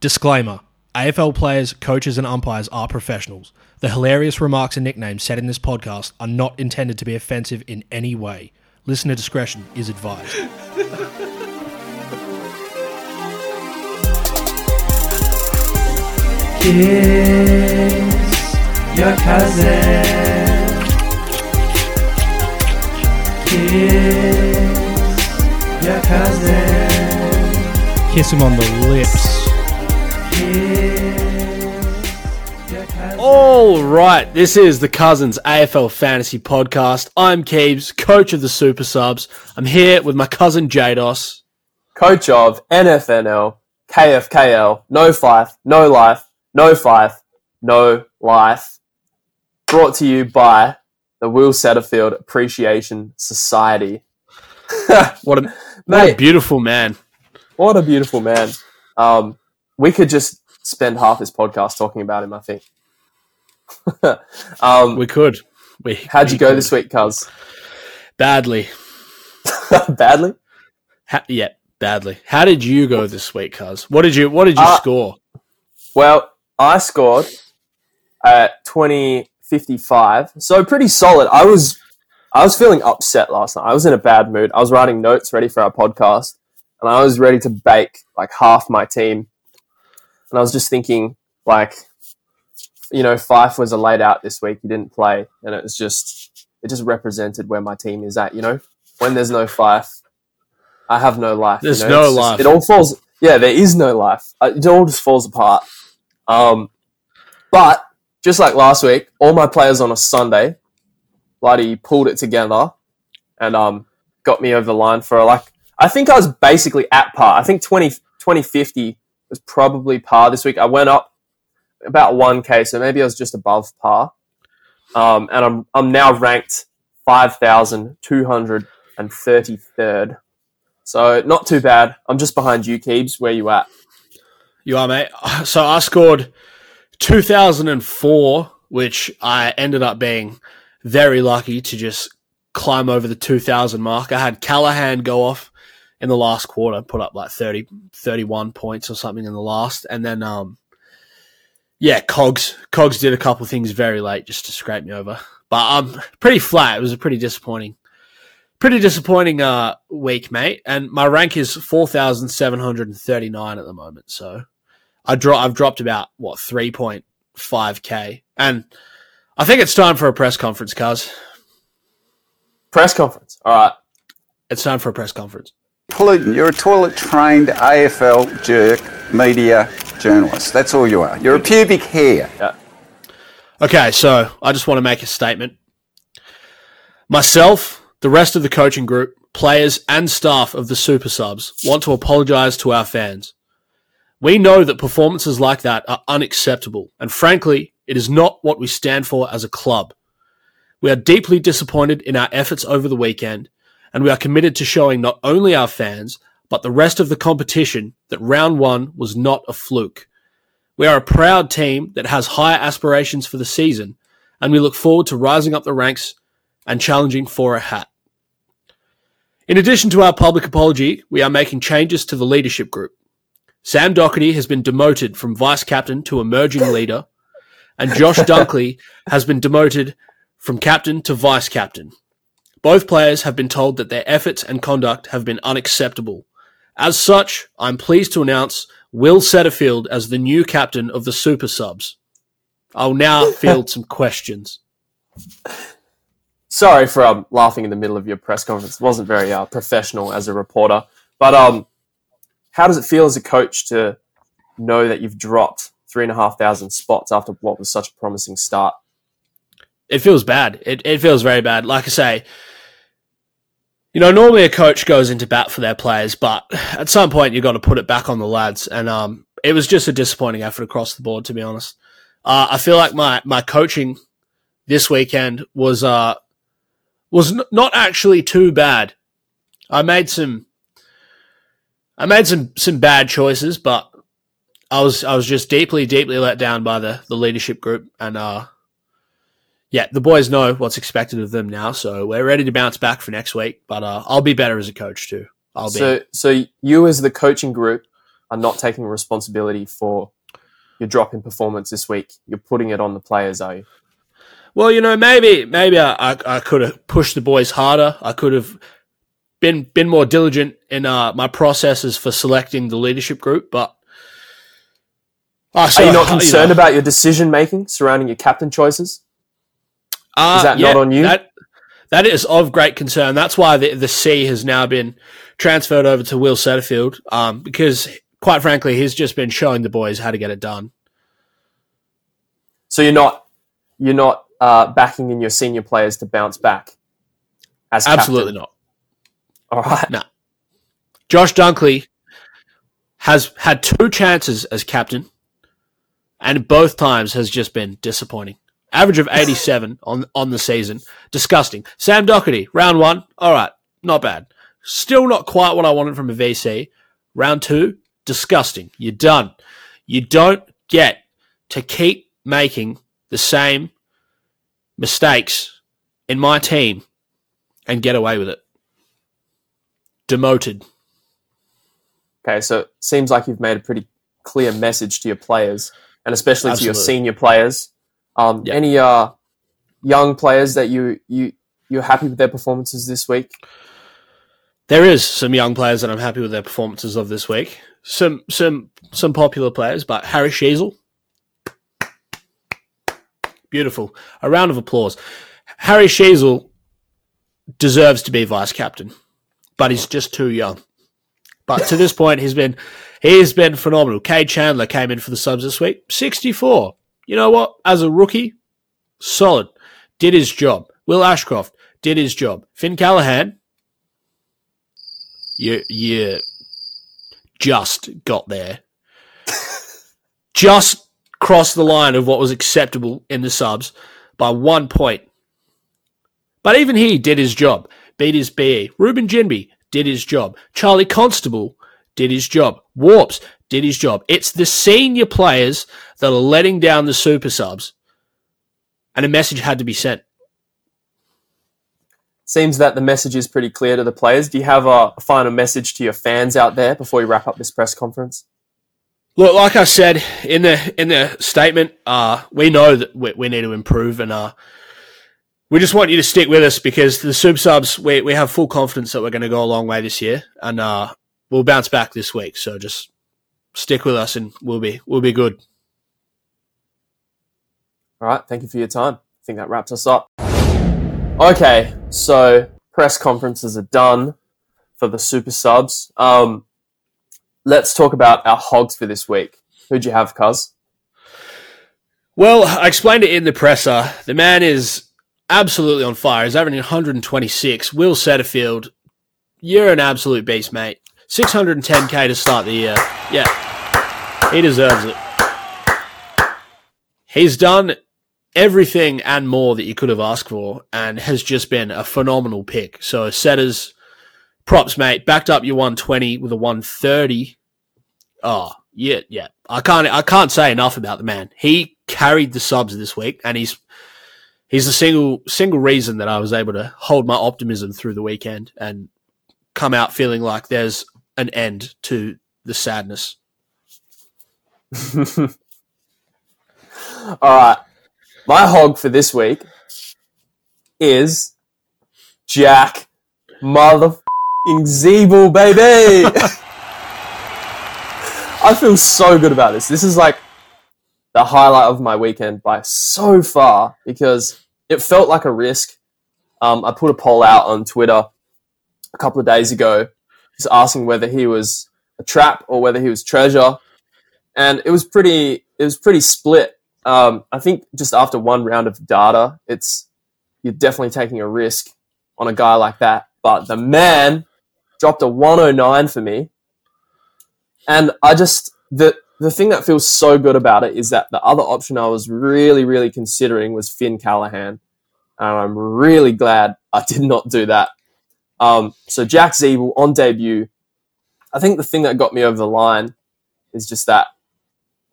Disclaimer AFL players, coaches, and umpires are professionals. The hilarious remarks and nicknames said in this podcast are not intended to be offensive in any way. Listener discretion is advised. Kiss your cousin. Kiss your cousin. Kiss him on the lips. Kiss your cousin. All right, this is the Cousins AFL Fantasy Podcast. I'm Keebs, coach of the Super Subs. I'm here with my cousin Jados. coach of NFNL, KFKL, no Fyfe, no life, no Fyfe, no life. Brought to you by the Will Setterfield Appreciation Society. What a, what a beautiful man. what a beautiful man. Um, we could just spend half this podcast talking about him, I think. um, We could. We, how'd we you go could. this week, cuz? Badly. Badly? Ha- yeah, badly. How did you go this week, cuz? What did you What did you Uh, score? Well, I scored at 2055. So pretty solid. I was I was feeling upset last night. I was in a bad mood. I was writing notes ready for our podcast and I was ready to bake like half my team. And I was just thinking like you know, Fyfe was a laid out this week. He didn't play and it was just it just represented where my team is at, you know? When there's no Fyfe, I have no life. you There's know? no just- life. it all falls yeah, there is no life. Uh, It all just falls apart. Um, but just like last week, all my players on a Sunday, bloody pulled it together and um, got me over the line for like I think I was basically at par. I think 20, 2050 was probably par this week. I went up about one k, so maybe I was just above par. Um, and I'm I'm now ranked five thousand two hundred and thirty third. So not too bad. I'm just behind you, Keebs. Where you at? You are, mate. So I scored 2004, which I ended up being very lucky to just climb over the 2000 mark. I had Callaghan go off in the last quarter, put up like 30, 31 points or something in the last. And then, um, yeah, Cogs, Cogs did a couple things very late just to scrape me over. But I'm pretty flat. It was a pretty disappointing, pretty disappointing, uh, week, mate. And my rank is 4,739 at the moment. So, I dro- I've dropped about what 3.5k, and I think it's time for a press conference, cuz Press conference. All right. it's time for a press conference. Toilet, you're a toilet trained AFL jerk media journalist. That's all you are. You're a pubic hair. Okay, so I just want to make a statement. Myself, the rest of the coaching group, players, and staff of the Super Subs want to apologise to our fans. We know that performances like that are unacceptable, and frankly, it is not what we stand for as a club. We are deeply disappointed in our efforts over the weekend, and we are committed to showing not only our fans, but the rest of the competition that round one was not a fluke. We are a proud team that has higher aspirations for the season, and we look forward to rising up the ranks and challenging for a hat. In addition to our public apology, we are making changes to the leadership group. Sam Docherty has been demoted from vice captain to emerging leader, and Josh Dunkley has been demoted from captain to vice captain. Both players have been told that their efforts and conduct have been unacceptable. As such, I'm pleased to announce Will Setterfield as the new captain of the Super Subs. I'll now field some questions. Sorry for um, laughing in the middle of your press conference. It wasn't very uh, professional as a reporter. But um, how does it feel as a coach to know that you've dropped three and a half thousand spots after what was such a promising start? It feels bad. It, it feels very bad. Like I say, you know, normally a coach goes into bat for their players, but at some point you've got to put it back on the lads. And um, it was just a disappointing effort across the board, to be honest. Uh, I feel like my, my coaching this weekend was uh, was n- not actually too bad. I made some I made some some bad choices, but I was I was just deeply deeply let down by the the leadership group, and uh, yeah, the boys know what's expected of them now, so we're ready to bounce back for next week. But uh, I'll be better as a coach too. I'll be. So, so you as the coaching group are not taking responsibility for your drop in performance this week. You're putting it on the players, are you? Well, you know, maybe maybe I, I, I could have pushed the boys harder. I could have been been more diligent in uh, my processes for selecting the leadership group, but uh, Are you not concerned about your decision making surrounding your captain choices? Uh, Is that not on you? That, that is of great concern. That's why the, the C has now been transferred over to Will Setterfield, um, because quite frankly, he's just been showing the boys how to get it done. So you're not you're not uh, backing in your senior players to bounce back. As captain? Absolutely not. All right. No. Josh Dunkley has had two chances as captain, and both times has just been disappointing. Average of 87 on, on the season. Disgusting. Sam Docherty, round one, all right, not bad. Still not quite what I wanted from a VC. Round two, disgusting. You're done. You don't get to keep making the same mistakes in my team and get away with it. Demoted. Okay, so it seems like you've made a pretty clear message to your players, and especially to your senior players. Um, Yeah. Any uh, young players that you you you're happy with their performances this week? There is some young players that I'm happy with their performances of this week. Some some some popular players, but Harry Sheezel, beautiful. A round of applause. Harry Sheezel deserves to be vice captain, but he's just too young. But to this point, he's been he's been phenomenal. Kay Chandler came in for the subs this week, 64. You know what? As a rookie, solid. Did his job. Will Ashcroft did his job. Finn Callaghan, you you just got there. just crossed the line of what was acceptable in the subs by one point. But even he did his job. Beat his BE. Reuben Ginbey did his job. Charlie Constable did his job. Warps did his job. It's the senior players that are letting down the super subs. And a message had to be sent. Seems that the message is pretty clear to the players. Do you have a, final message to your fans out there before we wrap up this press conference? Look, like I said in the in the statement, uh, we know that we, we need to improve, and uh, we just want you to stick with us because the super subs, we, we have full confidence that we're going to go a long way this year, and uh, we'll bounce back this week. So just stick with us, and we'll be we'll be good. All right, thank you for your time. I think that wraps us up. Okay, so press conferences are done for the super subs. Um, let's talk about our hogs for this week. Who'd you have, Cuz? Well, I explained it in the presser. The man is absolutely on fire. He's averaging 126. Will Setterfield, you're an absolute beast, mate. 610k to start the year. Yeah, he deserves it. He's done everything and more that you could have asked for, and has just been a phenomenal pick. So, setters, props, mate. Backed up your 120 with a 130. Oh, ah, yeah, yeah. I can't I can't say enough about the man. He carried the subs this week and he's he's the single single reason that I was able to hold my optimism through the weekend and come out feeling like there's an end to the sadness. All right, my hog for this week is Jack motherfucking Ziebell, baby. I feel so good about this. This is like the highlight of my weekend by so far because it felt like a risk. Um, I put a poll out on Twitter a couple of days ago, just asking whether he was a trap or whether he was treasure, and it was pretty. It was pretty split. Um, I think just after one round of data, it's you're definitely taking a risk on a guy like that. But the man dropped a 109 for me, and I just the the thing that feels so good about it is that the other option I was really really considering was Finn Callaghan, and I'm really glad I did not do that. Um, so Jack Ziebell on debut, I think the thing that got me over the line is just that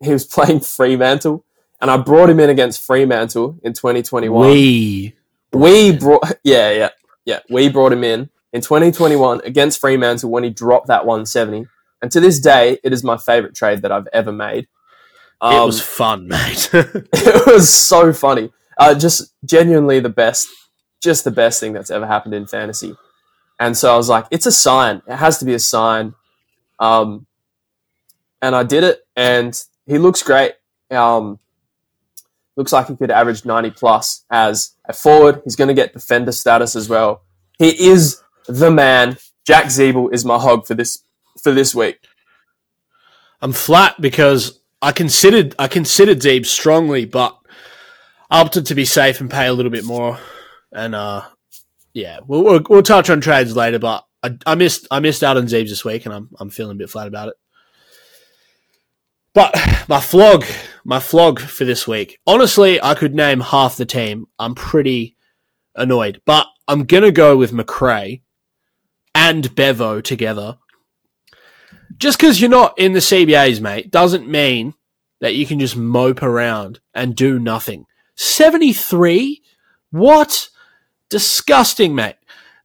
he was playing Fremantle, and I brought him in against Fremantle in 2021 We we brought yeah yeah yeah we brought him in in 2021 against Fremantle when he dropped that 170 and to this day, it is my favorite trade that I've ever made. Um, it was fun, mate. it was so funny. Uh, just genuinely the best, just the best thing that's ever happened in fantasy. And so I was like, it's a sign. It has to be a sign. Um, and I did it, and he looks great. Um, looks like he could average 90 plus as a forward. He's going to get defender status as well. He is the man. Jack Ziebell is my hog for this for this week. I'm flat because I considered I considered Zeeb strongly, but I opted to be safe and pay a little bit more. And uh, yeah, we'll, we'll, we'll touch on trades later, but I, I missed I missed out on Zeebs this week, and I'm I'm feeling a bit flat about it. But my flog, my flog for this week. Honestly, I could name half the team. I'm pretty annoyed, but I'm gonna go with Macrae and Bevo together. Just because you're not in the CBAs, mate, doesn't mean that you can just mope around and do nothing. 73? What? Disgusting, mate.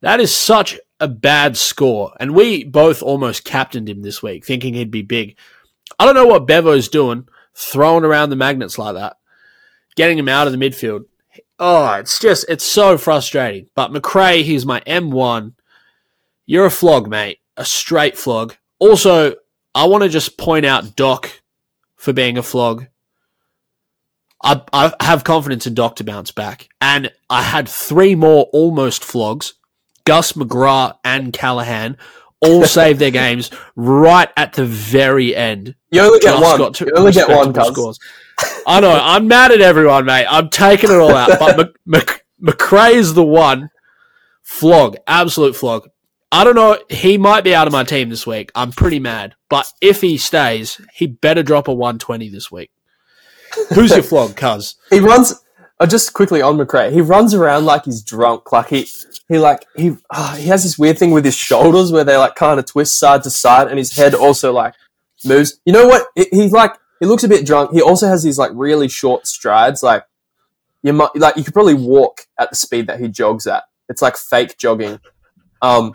That is such a bad score. And we both almost captained him this week, thinking he'd be big. I don't know what Bevo's doing, throwing around the magnets like that, getting him out of the midfield. Oh, it's just, it's so frustrating. But Macrae, he's my M1. You're a flog, mate. A straight flog. Also, I want to just point out Doc for being a flog. I, I have confidence in Doc to bounce back. And I had three more almost flogs. Gus McGrath and Callaghan all saved their games right at the very end. You only get one. got You only get one, cuz. I know. I'm mad at everyone, mate. I'm taking it all out. But Mc, Mc, Macrae is the one. Flog. Absolute flog. I don't know. He might be out of my team this week. I'm pretty mad. But if he stays, he better drop a 120 this week. Who's your flog, cuz? He runs. Uh, just quickly on Macrae, he runs around like he's drunk. Like he, he like he, ah, he has this weird thing with his shoulders where they like kind of twist side to side, and his head also like moves. You know what? He, he's like he looks a bit drunk. He also has these like really short strides. Like you might like you could probably walk at the speed that he jogs at. It's like fake jogging. Um,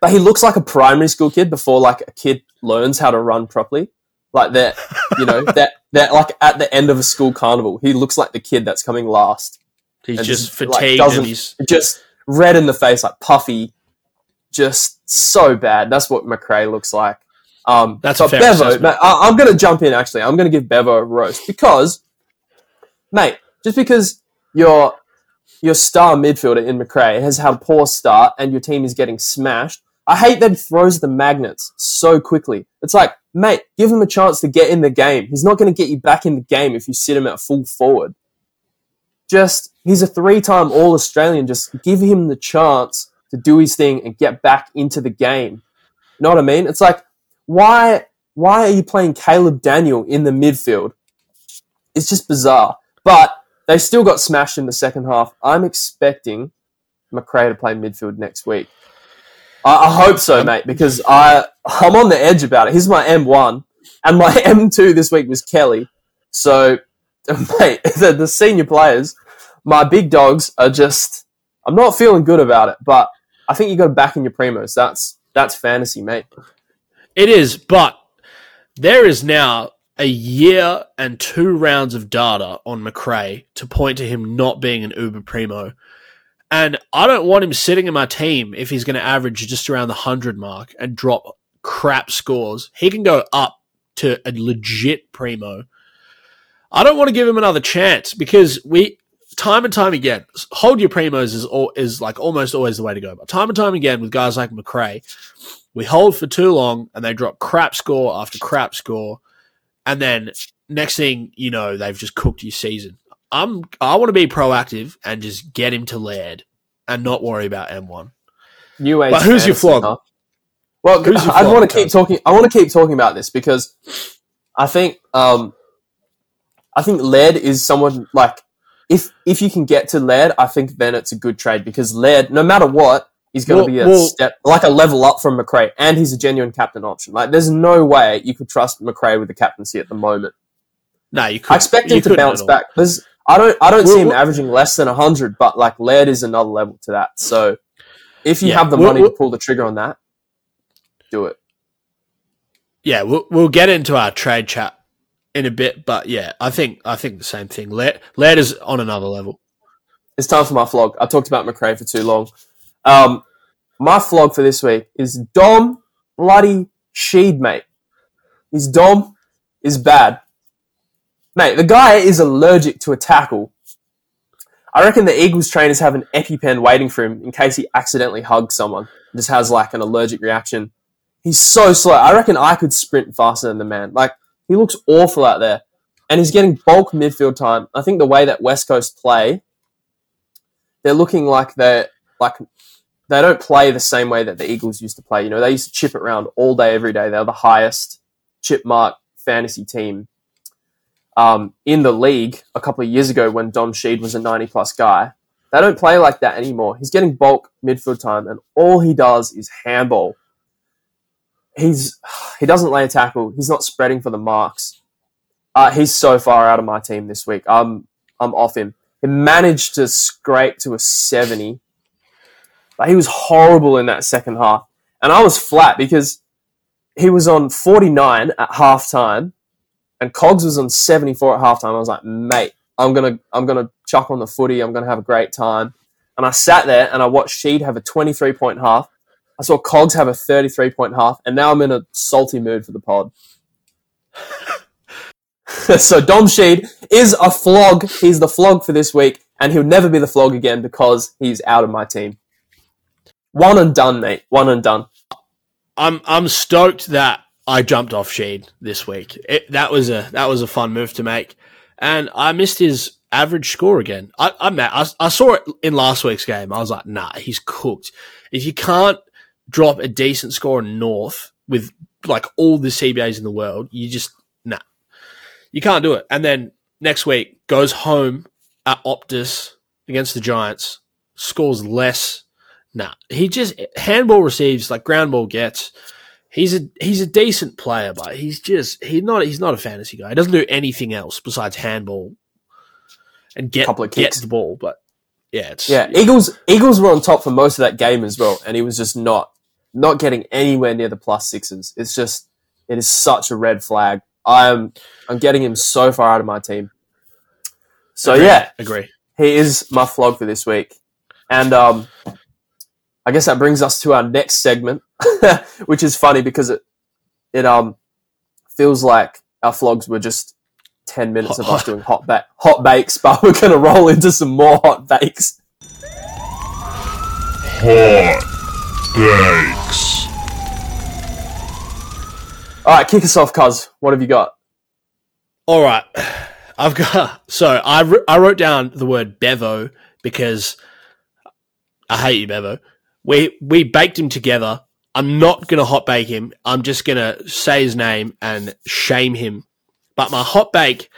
but he looks like a primary school kid before like a kid learns how to run properly. Like that, you know, that that like at the end of a school carnival, he looks like the kid that's coming last. He's just just, fatigued doesn't- and he's Just red in the face, like puffy, just so bad. That's what Macrae looks like. Um, That's a but fair Bevo. mate, I, I'm going to jump in. Actually, I'm going to give Bevo a roast because, mate, just because your your star midfielder in Macrae has had a poor start and your team is getting smashed. I hate that he throws the magnets so quickly. It's like, mate, give him a chance to get in the game. He's not going to get you back in the game if you sit him at full forward. Just, he's a three time All Australian. Just give him the chance to do his thing and get back into the game. You know what I mean? It's like, why, why are you playing Caleb Daniel in the midfield? It's just bizarre. But they still got smashed in the second half. I'm expecting Macrae to play midfield next week. I, I hope so, mate, because I I'm on the edge about it. He's my M1, and my M2 this week was Kelly. So, mate, the, the senior players, my big dogs are just. I'm not feeling good about it, but I think you got to back in your primos. That's that's fantasy, mate. It is, but there is now a year and two rounds of data on Macrae to point to him not being an uber primo. And I don't want him sitting in my team if he's going to average just around the 100 mark and drop crap scores. He can go up to a legit primo. I don't want to give him another chance because we time and time again hold your primos is all, is like almost always the way to go. But time and time again with guys like Macrae, we hold for too long and they drop crap score after crap score, and then next thing you know they've just cooked your season. I'm I want to be proactive and just get him to Laird and not worry about M1. New age. But who's your fantasy, flog? huh? Well, Who's your I flog, want to keep Cuz? talking. I want to keep talking about this because I think um, I think Laird is someone like if if you can get to Laird, I think then it's a good trade because Laird, no matter what, he's going Well- to be a well- step like a level up from Macrae, and he's a genuine captain option. Like, there's no way you could trust Macrae with the captaincy at the moment. No, you could I expect you him to bounce back. There's, I don't I don't Well, see him averaging less than hundred, but like Laird is another level to that. So if you Yeah. have the money to pull the trigger on that, do it. yeah, we'll we'll get into our trade chat in a bit, but yeah, I think I think the same thing. Laird, Laird is on another level. It's time for my flog. I talked about Macrae for too long. Um, my flog for this week is Dom bloody Sheed, mate. His Dom is bad. Mate, the guy is allergic to a tackle. I reckon the Eagles trainers have an EpiPen waiting for him in case he accidentally hugs someone. Just has like an allergic reaction. He's so slow. I reckon I could sprint faster than the man. Like, he looks awful out there. And he's getting bulk midfield time. I think the way that West Coast play, they're looking like they're like they don't play the same way that the Eagles used to play. You know, they used to chip it around all day, every day. They're the highest chip mark fantasy team um, in the league a couple of years ago when Dom Sheed was a 90 plus guy. They don't play like that anymore. He's getting bulk midfield time, and all he does is handball. He's he doesn't lay a tackle. He's not spreading for the marks. Uh, he's so far out of my team this week. I'm I'm off him. He managed to scrape to a 70 but he was horrible in that second half. And I was flat because he was on 49 at halftime and Cogs was on 74 at halftime. I was like, mate, I'm gonna I'm gonna chuck on the footy, I'm gonna have a great time. And I sat there and I watched Sheed have a 23 point half. I saw Cogs have a 33 point half, and now I'm in a salty mood for the pod. so Dom Sheed is a flog. He's the flog for this week, and he'll never be the flog again because he's out of my team. One and done, mate. One and done. I'm I'm stoked that I jumped off Sheed this week. It, that was a that was a fun move to make, and I missed his average score again. I I, I, I saw it in last week's game. I was like, nah, he's cooked. If you can't drop a decent score North with like all the CBAs in the world, you just nah, you can't do it. And then next week goes home at Optus against the Giants, scores less Nah, he just handball receives like ground ball gets. He's a he's a decent player, but he's just he's not he's not a fantasy guy. He doesn't do anything else besides handball and get Couple of get kicks. the ball. But yeah, it's Yeah, Eagles Eagles were on top for most of that game as well, and he was just not not getting anywhere near the plus sixes. It's just it is such a red flag. I'm I'm getting him so far out of my team. So Agree. yeah, agree. he is my flog for this week. And um, I guess that brings us to our next segment, which is funny because it it um feels like our flogs were just ten minutes of us doing hot ba- hot bakes, but we're gonna roll into some more hot bakes. Hot Bakes. All right, kick us off, cuz. What have you got? All right, I've got so I wr- I wrote down the word Bevo because I hate you, Bevo. We we baked him together. I'm not gonna hot bake him. I'm just gonna say his name and shame him. But my hot bake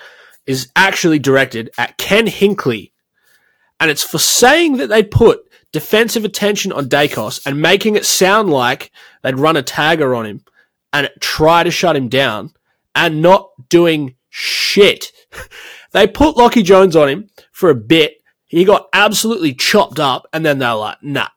is actually directed at Ken Hinkley, and it's for saying that they put defensive attention on Daicos and making it sound like they'd run a tagger on him and try to shut him down and not doing shit. They put Lachie Jones on him for a bit. He got absolutely chopped up, and then they're like, "Nah,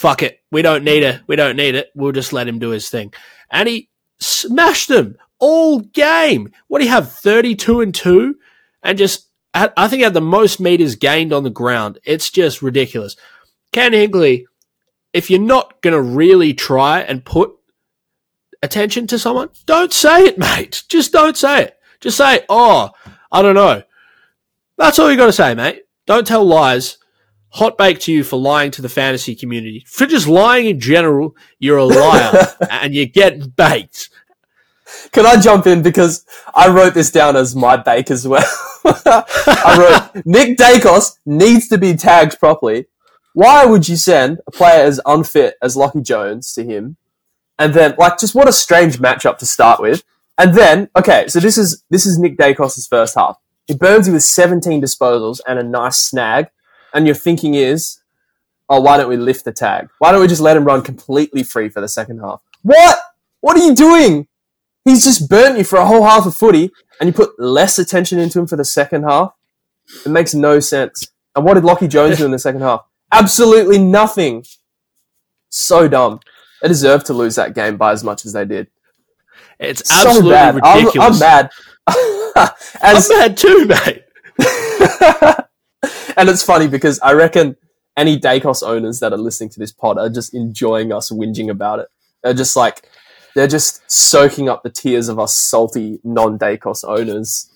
fuck it. We don't need it. We don't need it. We'll just let him do his thing." And he smashed them all game. What do you have? Thirty-two and two, and just I think had the most meters gained on the ground. It's just ridiculous. Ken Hinkley, if you're not going to really try and put attention to someone, don't say it, mate. Just don't say it. Just say, oh, I don't know. That's all you got to say, mate. Don't tell lies. Hot bake to you for lying to the fantasy community. For just lying in general, you're a liar and you get baked. Can I jump in because I wrote this down as my bake as well. I wrote Nick Daicos needs to be tagged properly. Why would you send a player as unfit as Lachie Jones to him? And then like just what a strange matchup to start with. And then okay, so this is this is Nick Daicos' first half. He burns you with 17 disposals and a nice snag. And your thinking is, oh, why don't we lift the tag? Why don't we just let him run completely free for the second half? What? What are you doing? He's just burnt you for a whole half of footy, and you put less attention into him for the second half. It makes no sense. And what did Lachie Jones do in the second half? Absolutely nothing. So dumb. They deserved to lose that game by as much as they did. It's so absolutely bad. I'm, ridiculous. I'm mad. As, I'm mad too, mate. and it's funny because I reckon any Daicos owners that are listening to this pod are just enjoying us whinging about it. They're just like, they're just soaking up the tears of us salty non Daicos owners,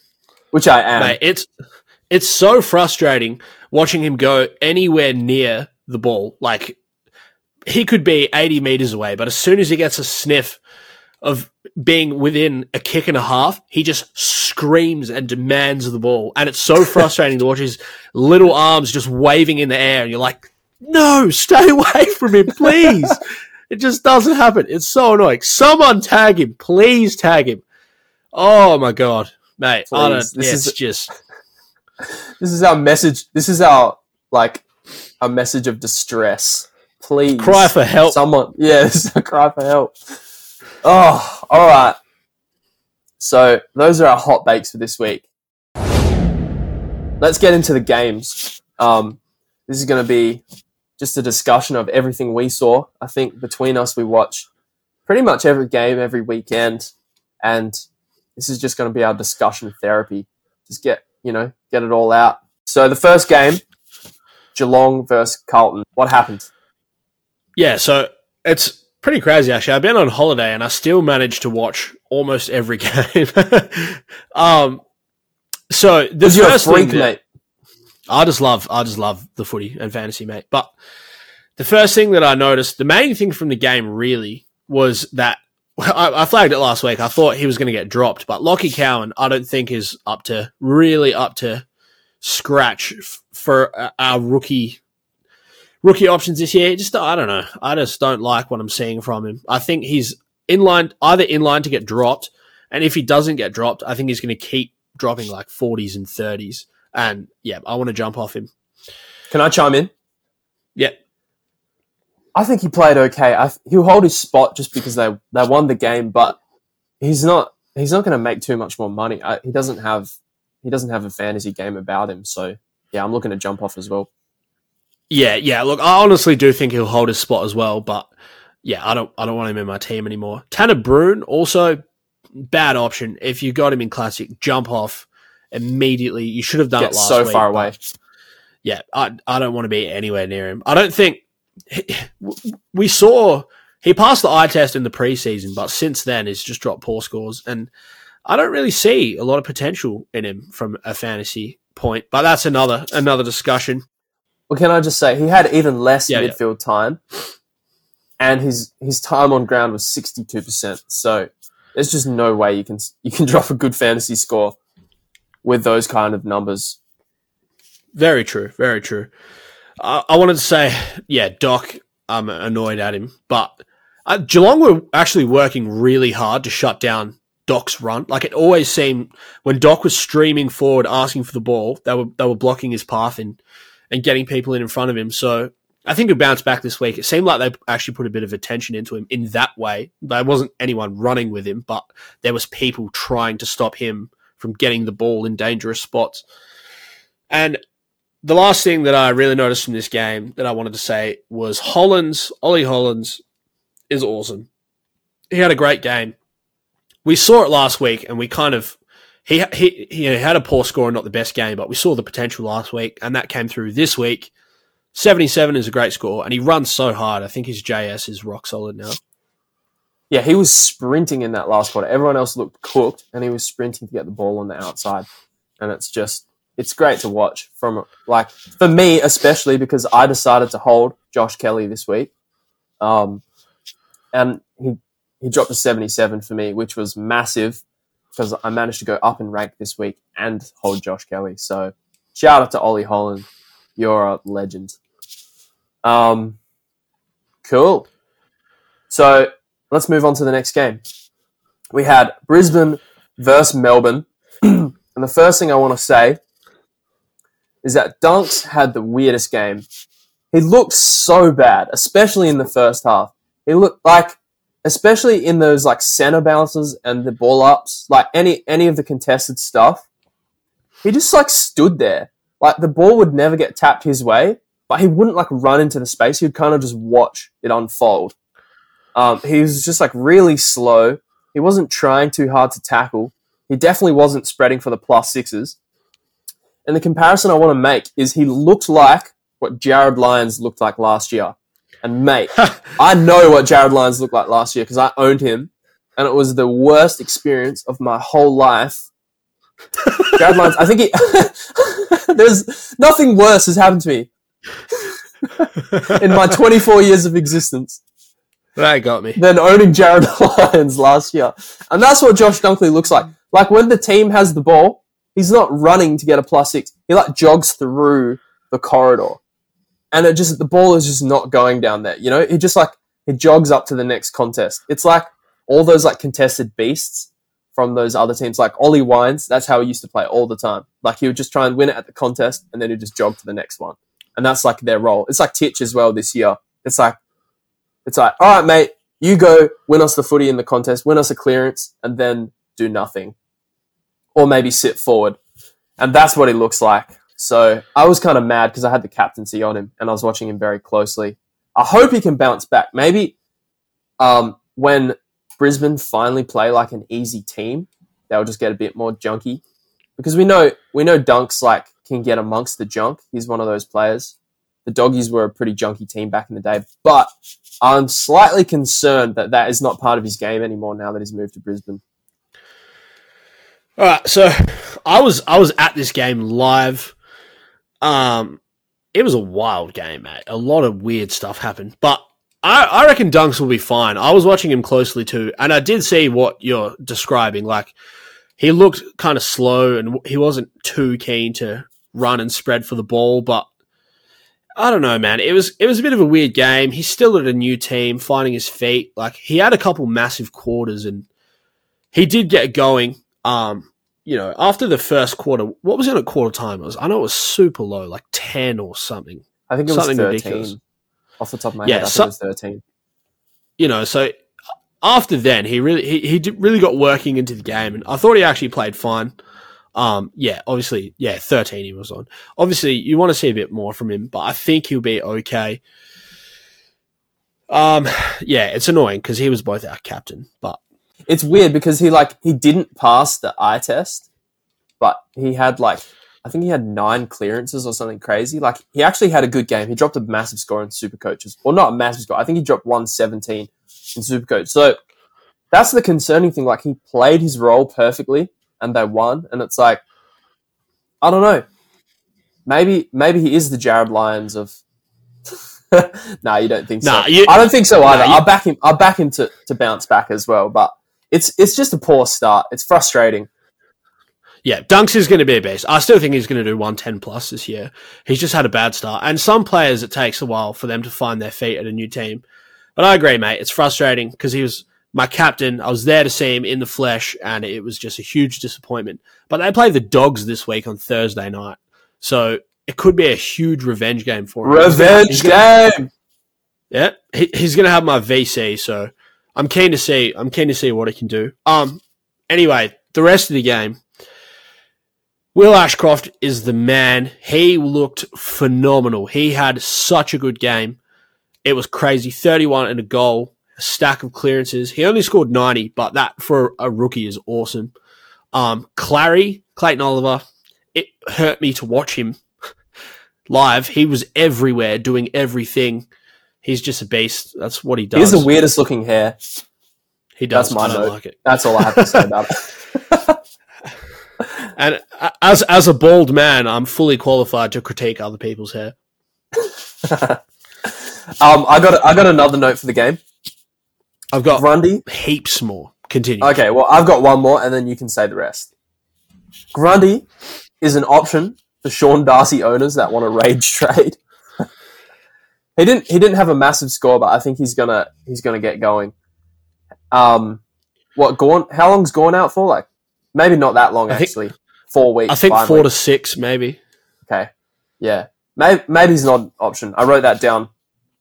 which I am. Mate, it's it's so frustrating watching him go anywhere near the ball. Like he could be 80 meters away, but as soon as he gets a sniff of being within a kick and a half, he just screams and demands the ball. And it's so frustrating to watch his little arms just waving in the air. And you're like, no, stay away from him, please. it just doesn't happen. It's so annoying. Someone tag him. Please tag him. Oh my God. Mate, I don't, Please. This is- just. This is our message. This is our, like, a message of distress. Please. Cry for help. Someone, yeah, is a cry for help. Oh, all right. So those are our hot bakes for this week. Let's get into the games. Um, this is going to be just a discussion of everything we saw. I think between us, we watch pretty much every game every weekend, and this is just going to be our discussion therapy. Just get you know get it all out. So the first game, Geelong versus Carlton. What happened? Yeah, so it's pretty crazy actually. I've been on holiday and I still managed to watch almost every game. um, so the you're first freak, thing that-. I just love, I just love the footy and fantasy, mate. But the first thing that I noticed, the main thing from the game really was that I, I flagged it last week. I thought he was going to get dropped, but Lachie Cowan, I don't think is up to really up to scratch f- for uh, our rookie rookie options this year. Just I don't know. I just don't like what I'm seeing from him. I think he's in line, either in line to get dropped, and if he doesn't get dropped, I think he's going to keep dropping like 40s and 30s. And yeah, I want to jump off him. Can I chime in? Yeah, I think he played okay. I, he'll hold his spot just because they they won the game, but he's not he's not going to make too much more money. I, he doesn't have he doesn't have a fantasy game about him, so yeah, I'm looking to jump off as well. Yeah, yeah. Look, I honestly do think he'll hold his spot as well, but yeah, I don't, I don't want him in my team anymore. Tanner Bruhn also bad option. If you got him in classic, jump off immediately. You should have done it last so week, far away. yeah, I, I don't want to be anywhere near him. I don't think we saw he passed the eye test in the preseason, but since then he's just dropped poor scores, and I don't really see a lot of potential in him from a fantasy point. But that's another another discussion. Well, can I just say he had even less Yeah, yeah. midfield time, and his his time on ground was 62 percent. So there's just no way you can you can drop a good fantasy score with those kind of numbers. Very true. Very true. I I wanted to say, yeah, Doc. I'm annoyed at him, but uh, Geelong were actually working really hard to shut down Doc's run. Like it always seemed when Doc was streaming forward, asking for the ball, they were they were blocking his path and and getting people in in front of him. So I think he'll bounce back this week. It seemed like they actually put a bit of attention into him in that way. There wasn't anyone running with him, but there was people trying to stop him from getting the ball in dangerous spots. And the last thing that I really noticed from this game that I wanted to say was Hollands, Ollie Hollands is awesome. He had a great game. We saw it last week and we kind of he he he had a poor score and not the best game, but we saw the potential last week and that came through this week. 77 is a great score and he runs so hard. I think his JS is rock solid now. Yeah, he was sprinting in that last quarter. Everyone else looked cooked, and he was sprinting to get the ball on the outside. And it's just, it's great to watch from like for me especially because I decided to hold Josh Kelly this week, um, and he he dropped a seventy seven for me, which was massive because I managed to go up in rank this week and hold Josh Kelly. So shout out to Ollie Holland, you're a legend. Um, cool. So let's move on to the next game. We had Brisbane versus Melbourne. and the first thing I want to say is that Dunks had the weirdest game. He looked so bad, especially in the first half. He looked like, especially in those like center bounces and the ball ups, like any any of the contested stuff. He just like stood there, like the ball would never get tapped his way, but he wouldn't like run into the space. He'd kind of just watch it unfold. Um, he was just like really slow. He wasn't trying too hard to tackle. He definitely wasn't spreading for the plus sixes. And the comparison I want to make is he looked like what Jarryd Lyons looked like last year. And mate, I know what Jarryd Lyons looked like last year because I owned him, and it was the worst experience of my whole life. Jarryd Lyons, I think he. there's nothing worse has happened to me in my 24 years of existence That got me. than owning Jarryd Lyons last year. And that's what Josh Dunkley looks like. Like when the team has the ball, he's not running to get a plus six. He like jogs through the corridor. And it just the ball is just not going down there. You know, he just like he jogs up to the next contest. It's like all those like contested beasts from those other teams, like Ollie Wines, that's how he used to play all the time. Like he would just try and win it at the contest and then he'd just jog to the next one. And that's like their role. It's like Titch as well this year. It's like it's like, all right, mate, you go win us the footy in the contest, win us a clearance, and then do nothing. Or maybe sit forward. And that's what he looks like. So I was kind of mad because I had the captaincy on him and I was watching him very closely. I hope he can bounce back. Maybe um, when Brisbane finally play like an easy team, they'll just get a bit more junky. Because we know we know Dunks like can get amongst the junk. He's one of those players. The doggies were a pretty junky team back in the day, but I'm slightly concerned that that is not part of his game anymore now that he's moved to Brisbane. All right, so I was I was at this game live. Um, it was a wild game, mate. A lot of weird stuff happened, but I, I reckon Dunks will be fine. I was watching him closely too, and I did see what you're describing. Like he looked kind of slow, and he wasn't too keen to run and spread for the ball. But I don't know, man. It was it was a bit of a weird game. He's still at a new team, finding his feet. Like he had a couple massive quarters, and he did get going. Um, you know, after the first quarter, what was it at quarter time? It was I know it was super low, like ten or something. I think it was Something 13. ridiculous. Off the top of my Yeah, head, I so- think it was 13. You know, so after then, he really he, he really got working into the game, and I thought he actually played fine. Um, yeah, obviously, yeah, thirteen he was on. Obviously, you want to see a bit more from him, but I think he'll be okay. Um, yeah, it's annoying because he was both our captain, but It's weird because he like he didn't pass the eye test, but he had like I think he had nine clearances or something crazy. Like he actually had a good game. He dropped a massive score in Super Coaches, or not a massive score. I think he dropped one seventeen in Super Coach. So that's the concerning thing. Like he played his role perfectly, and they won. And it's like I don't know. Maybe maybe he is the Jarryd Lyons of. nah, you don't think so. Nah, you- I don't think so Nah, either. you- I'll back him. I'll back him to, to bounce back as well. But it's it's just a poor start. It's frustrating. Yeah, Dunks is going to be a beast. I still think he's going to do 110 plus this year. He's just had a bad start. And some players, it takes a while for them to find their feet at a new team. But I agree, mate. It's frustrating because he was my captain. I was there to see him in the flesh, and it was just a huge disappointment. But they play the Dogs this week on Thursday night. So it could be a huge revenge game for him. Revenge gonna- game. yeah, he, he's going to have my VC, so I'm keen to see. I'm keen to see what he can do. Um, anyway, the rest of the game, Will Ashcroft is the man. He looked phenomenal. He had such a good game. It was crazy. 31 and a goal, a stack of clearances. He only scored 90, but that for a rookie is awesome. Um, Clary, Clayton Oliver, it hurt me to watch him live. He was everywhere doing everything. He's just a beast. That's what he He does. has the weirdest looking hair. he does. That's my I note. like it. That's all I have to say about it. And uh, as as a bald man, I'm fully qualified to critique other people's hair. Um, I got I got another note for the game. I've got Grundy. heaps more. Continue. Okay, well I've got one more, and then you can say the rest. Grundy is an option for Sean Darcy owners that want a rage trade. He didn't he didn't have a massive score, but I think he's gonna he's gonna get going. Um, what Gawn? How long's Gawn out for? Like maybe not that long I think- actually. Four weeks. I think four weeks. to six, maybe. Okay. Yeah. Maybe, maybe he's not an option. I wrote that down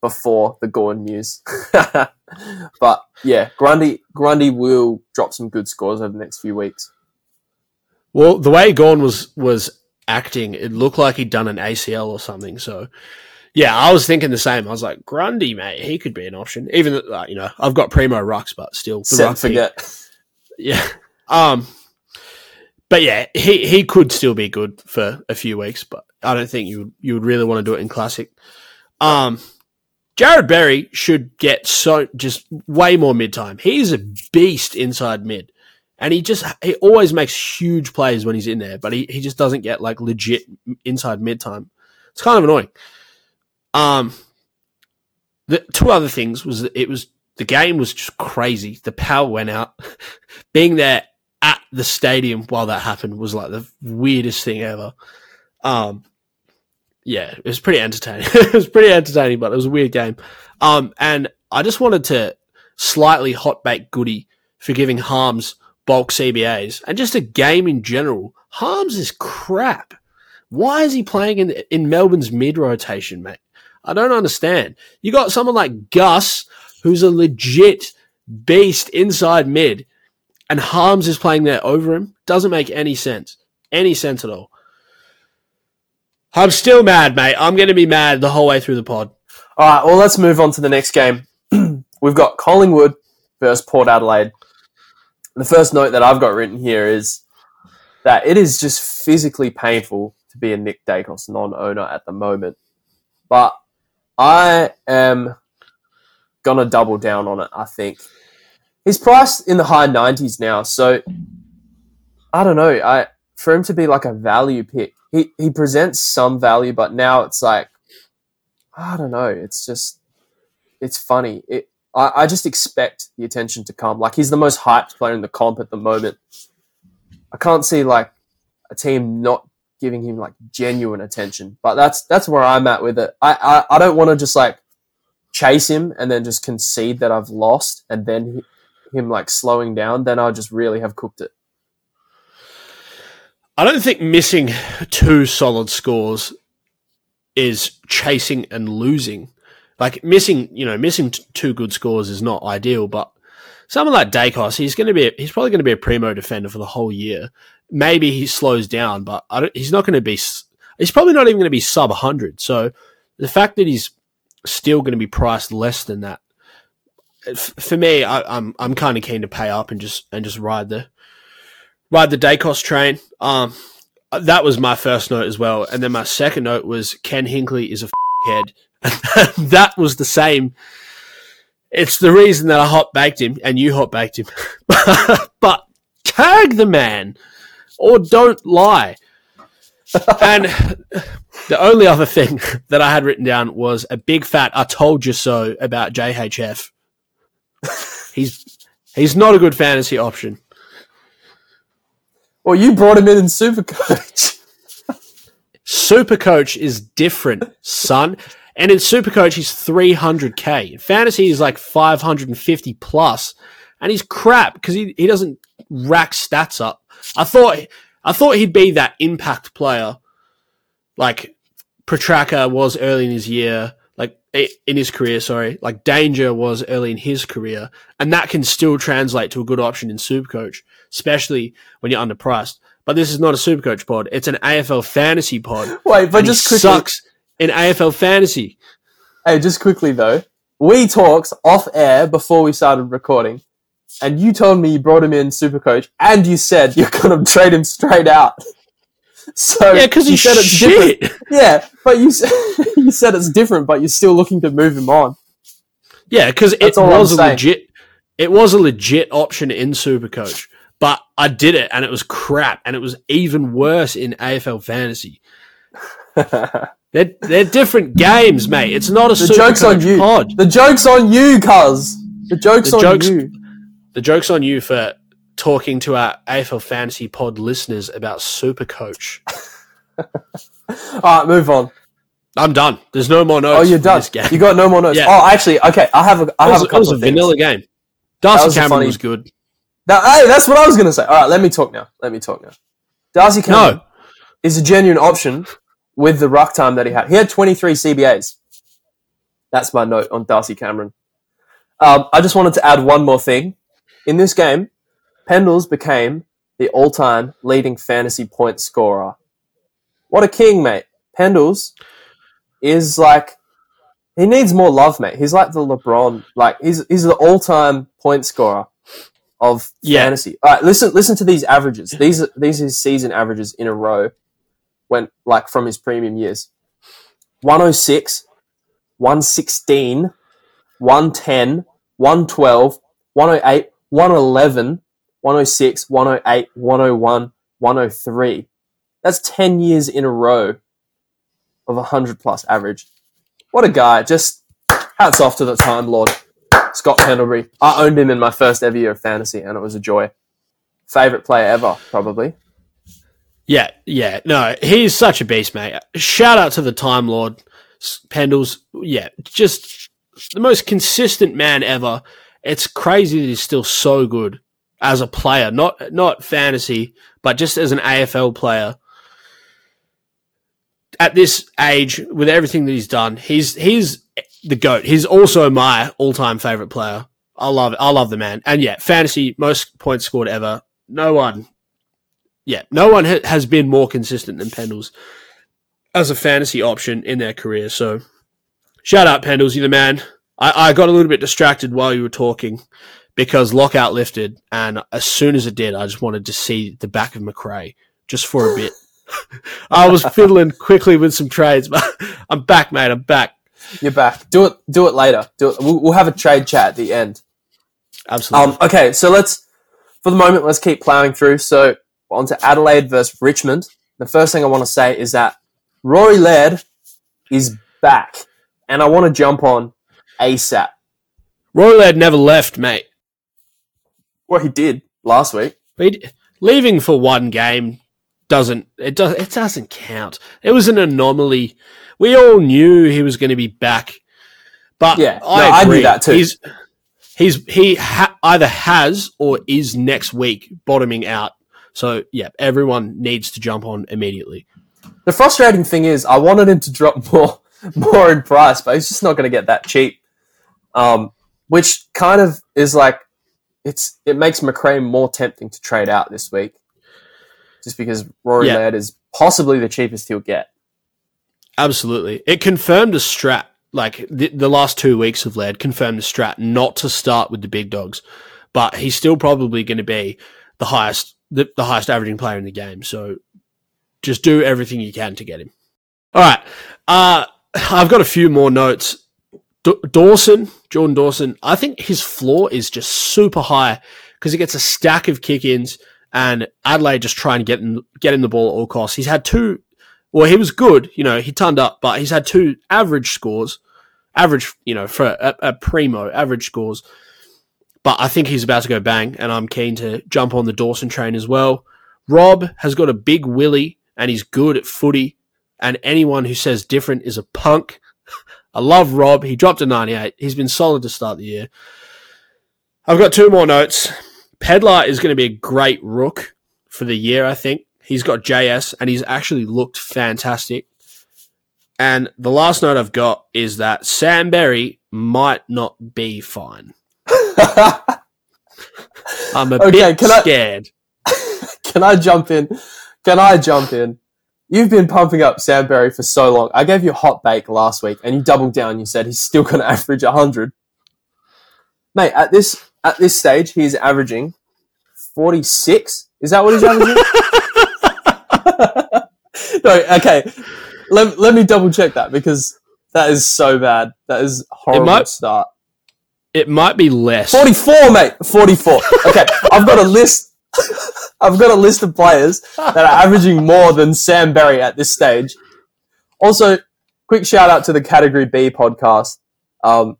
before the Gordon news. but yeah, Grundy Grundy will drop some good scores over the next few weeks. Well, the way Gawn was was acting, it looked like he'd done an ACL or something. So, yeah, I was thinking the same. I was like, Grundy, mate, he could be an option. Even though, uh, you know, I've got Primo Rucks, but still, Set and forget. Yeah. Um. But yeah, he, he could still be good for a few weeks, but I don't think you would you would really want to do it in classic. Um, Jarrod Berry should get so just way more mid time. He's a beast inside mid, and he just he always makes huge plays when he's in there, but he, he just doesn't get like legit inside mid time. It's kind of annoying. Um, the two other things was that it was the game was just crazy. The power went out. Being there at the stadium while that happened was like the weirdest thing ever. Um, yeah, it was pretty entertaining. it was pretty entertaining, but it was a weird game. Um, and I just wanted to slightly hot bake Goody for giving Harms bulk CBAs and just a game in general. Harms is crap. Why is he playing in in Melbourne's mid rotation, mate? I don't understand. You got someone like Gus, who's a legit beast inside mid, and Harms is playing there over him. Doesn't make any sense. Any sense at all. I'm still mad, mate. I'm going to be mad the whole way through the pod. All right, well, let's move on to the next game. We've got Collingwood versus Port Adelaide. The first note that I've got written here is that it is just physically painful to be a Nick Daicos non-owner at the moment. But I am gonna double down on it. I think he's priced in the high nineties now, so I don't know. I for him to be like a value pick, he he presents some value, but now it's like I don't know. It's just it's funny. It I, I just expect the attention to come. Like he's the most hyped player in the comp at the moment. I can't see like a team not giving him like genuine attention. But that's that's where I'm at with it. I I, I don't want to just like chase him and then just concede that I've lost and then hi- him like slowing down. Then I'll just really have cooked it. I don't think missing two solid scores is chasing and losing. Like missing, you know, missing t- two good scores is not ideal, but someone like Daicos, he's going to be, a, he's probably going to be a primo defender for the whole year. Maybe he slows down, but he's not going to be, he's probably not even going to be sub 100. So the fact that he's still going to be priced less than that, for me, I, I'm, I'm kind of keen to pay up and just, and just ride the, ride the Daicos train. Um, that was my first note as well, and then my second note was Ken Hinkley is a head. that was the same. It's the reason that I hot baked him and you hot baked him. but tag the man or don't lie. and the only other thing that I had written down was a big fat I told you so about JHF. He's he's not a good fantasy option. Well, you brought him in in Supercoach. Supercoach is different, son. And in Supercoach, he's 300k. In fantasy, he's like 550 plus, and he's crap because he, he doesn't rack stats up. I thought I thought he'd be that impact player, like Petracca was early in his year, like in his career. Sorry, like Danger was early in his career, and that can still translate to a good option in Supercoach, especially when you're underpriced. But this is not a Supercoach pod; it's an AFL fantasy pod. Wait, but just quickly, sucks in AFL fantasy. Hey, just quickly though, we talked off air before we started recording, and you told me you brought him in super coach and you said you're gonna trade him straight out. So Yeah, because you said it's shit. different. Yeah, but you you said it's different, but you're still looking to move him on. Yeah, because it That's all I'm was a legit, it was a legit option in Supercoach, but I did it and it was crap, and it was even worse in AFL fantasy. They're they're different games, mate. It's not a The joke's on you. pod. The joke's on you, cuz. The joke's The on joke's- you. The joke's on you for talking to our AFL fantasy pod listeners about Super Coach. All right, move on. I'm done. There's no more notes. Oh, you're done. You got no more notes. Yeah. Oh, actually, okay. I have a, I It have was, a it couple was a vanilla game. Darcy was Cameron funny- was good. Now, hey, that's what I was going to say. All right, let me talk now. Let me talk now. Darcy Cameron No, is a genuine option with the ruck time that he had. He had 23 CBAs. That's my note on Darcy Cameron. Um, I just wanted to add one more thing. In this game, Pendles became the all-time leading fantasy point scorer. What a king, mate. Pendles is like he needs more love, mate. He's like the LeBron, like he's he's the all-time point scorer. of Yeah. fantasy. All right, listen, listen to these averages. These are these are his season averages in a row. Went like from his premium years: 106, 116, 110, 112, 108, 111, 106, 108, 101, 103. That's 10 years in a row of 100 plus average. What a guy. Just hats off to the Time Lord, Scott Pendlebury. I owned him in my first ever year of fantasy, and it was a joy. Favorite player ever, probably. Yeah, yeah. No, he's such a beast, mate. Shout out to the Time Lord, Pendles. Yeah, just the most consistent man ever. It's crazy that he's still so good as a player, not not fantasy, but just as an AFL player. At this age, with everything that he's done, he's he's the goat. He's also my all-time favorite player. I love it. I love the man. And yeah, fantasy most points scored ever. No one yeah, no one ha- has been more consistent than Pendles as a fantasy option in their career. So, shout out Pendles, you're the man. I, I got a little bit distracted while you were talking because lockout lifted, and as soon as it did, I just wanted to see the back of Macrae just for a bit. I was fiddling quickly with some trades, but I'm back, mate. I'm back. You're back. Do it. Do it later. Do it. We'll, we'll have a trade chat at the end. Absolutely. Um, okay, so let's, for the moment, let's keep plowing through. So on to Adelaide versus Richmond. The first thing I want to say is that Rory Laird is back, and I want to jump on ASAP. Roy Laird never left, mate. Well, he did last week. He- leaving for one game doesn't it does it doesn't count. It was an anomaly. We all knew he was going to be back, but Yeah, no, I, I knew agree. that too. He's he's he ha- either has or is next week bottoming out. So yeah, everyone needs to jump on immediately. The frustrating thing is, I wanted him to drop more, more in price, but he's just not going to get that cheap. Um, which kind of is like, it's it makes Macrae more tempting to trade out this week, just because Rory Yeah. Laird is possibly the cheapest he'll get. Absolutely, it confirmed a strat. Like the, the last two weeks of Laird confirmed a strat not to start with the big dogs, but he's still probably going to be the highest the, the highest averaging player in the game. So just do everything you can to get him. All right, uh, I've got a few more notes. Dawson, Jordan Dawson, I think his floor is just super high because he gets a stack of kick-ins, and Adelaide just try and get him get him the ball at all costs. He's had two well, he was good, you know, he turned up, but he's had two average scores, average, you know, for a, a primo, average scores. But I think he's about to go bang, and I'm keen to jump on the Dawson train as well. Rob has got a big willy, and he's good at footy, and anyone who says different is a punk. I love Rob. He dropped a 98. He's been solid to start the year. I've got two more notes. Pedlar is going to be a great rook for the year, I think. He's got JS and he's actually looked fantastic. And the last note I've got is that Sam Berry might not be fine. I'm a Okay, bit can I- scared. Can I jump in? Can I jump in? You've been pumping up Sam Berry for so long. I gave you a hot bake last week, and you doubled down. You said he's still going to average hundred. Mate, at this at this stage, he's averaging forty six. Is that what he's averaging? no, okay. Let, let me double check that because that is so bad. That is horrible might- start. It might be less. 44, mate. 44. Okay, I've got a list. I've got a list of players that are averaging more than Sam Berry at this stage. Also, quick shout out to the Category B podcast. Um,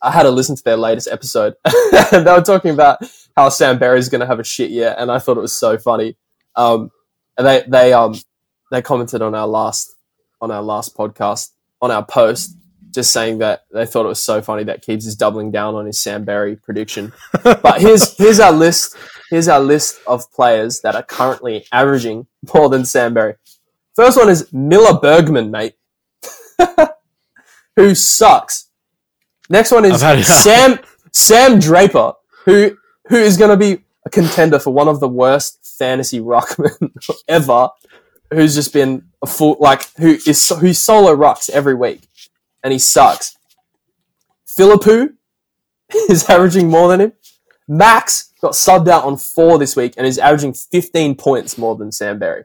I had to listen to their latest episode, they were talking about how Sam Berry is going to have a shit year, and I thought it was so funny. Um, and they they um they commented on our last on our last podcast on our post, just saying that they thought it was so funny that Keebs is doubling down on his Sam Berry prediction. but here's here's our list. Here's our list of players that are currently averaging more than Sam Berry. First one is Miller Bergman, mate, who sucks. Next one is I've had enough. Sam Sam Draper, who who is going to be a contender for one of the worst fantasy ruckmen ever. Who's just been a full like who is who solo rucks every week, and he sucks. Philippou is averaging more than him. Max got subbed out on four this week and is averaging 15 points more than Sam Berry.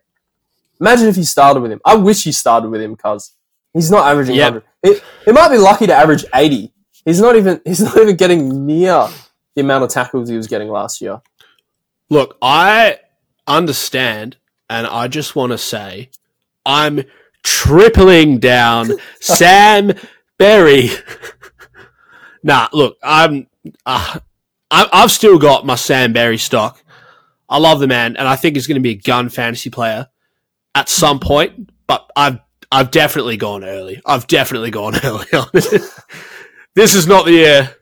Imagine if you started with him. I wish you started with him because he's not averaging Yep. 100. He, he might be lucky to average 80. He's not even he's not even getting near the amount of tackles he was getting last year. Look, I understand, and I just want to say I'm tripling down Sam Berry. nah, look, I'm, uh, I, I've still got my Sam Berry stock. I love the man, and I think he's going to be a gun fantasy player at some point. But I've I've definitely gone early. I've definitely gone early on it. this is not the year.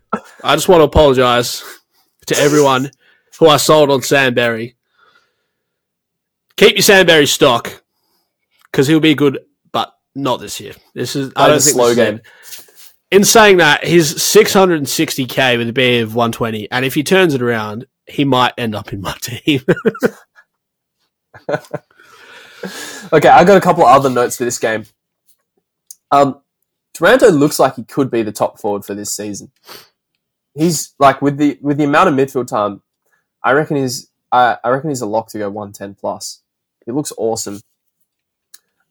I just want to apologise to everyone who I sold on Sam Berry. Keep your Sam Berry stock because he'll be good, but not this year. This is I don't think slow is game. it. In saying that, he's 660k with a of 120, and if he turns it around, he might end up in my team. Okay, I got a couple other notes for this game. Um, Taranto looks like he could be the top forward for this season. He's like with the with the amount of midfield time, I reckon he's I, I reckon he's a lock to go one ten plus. He looks awesome.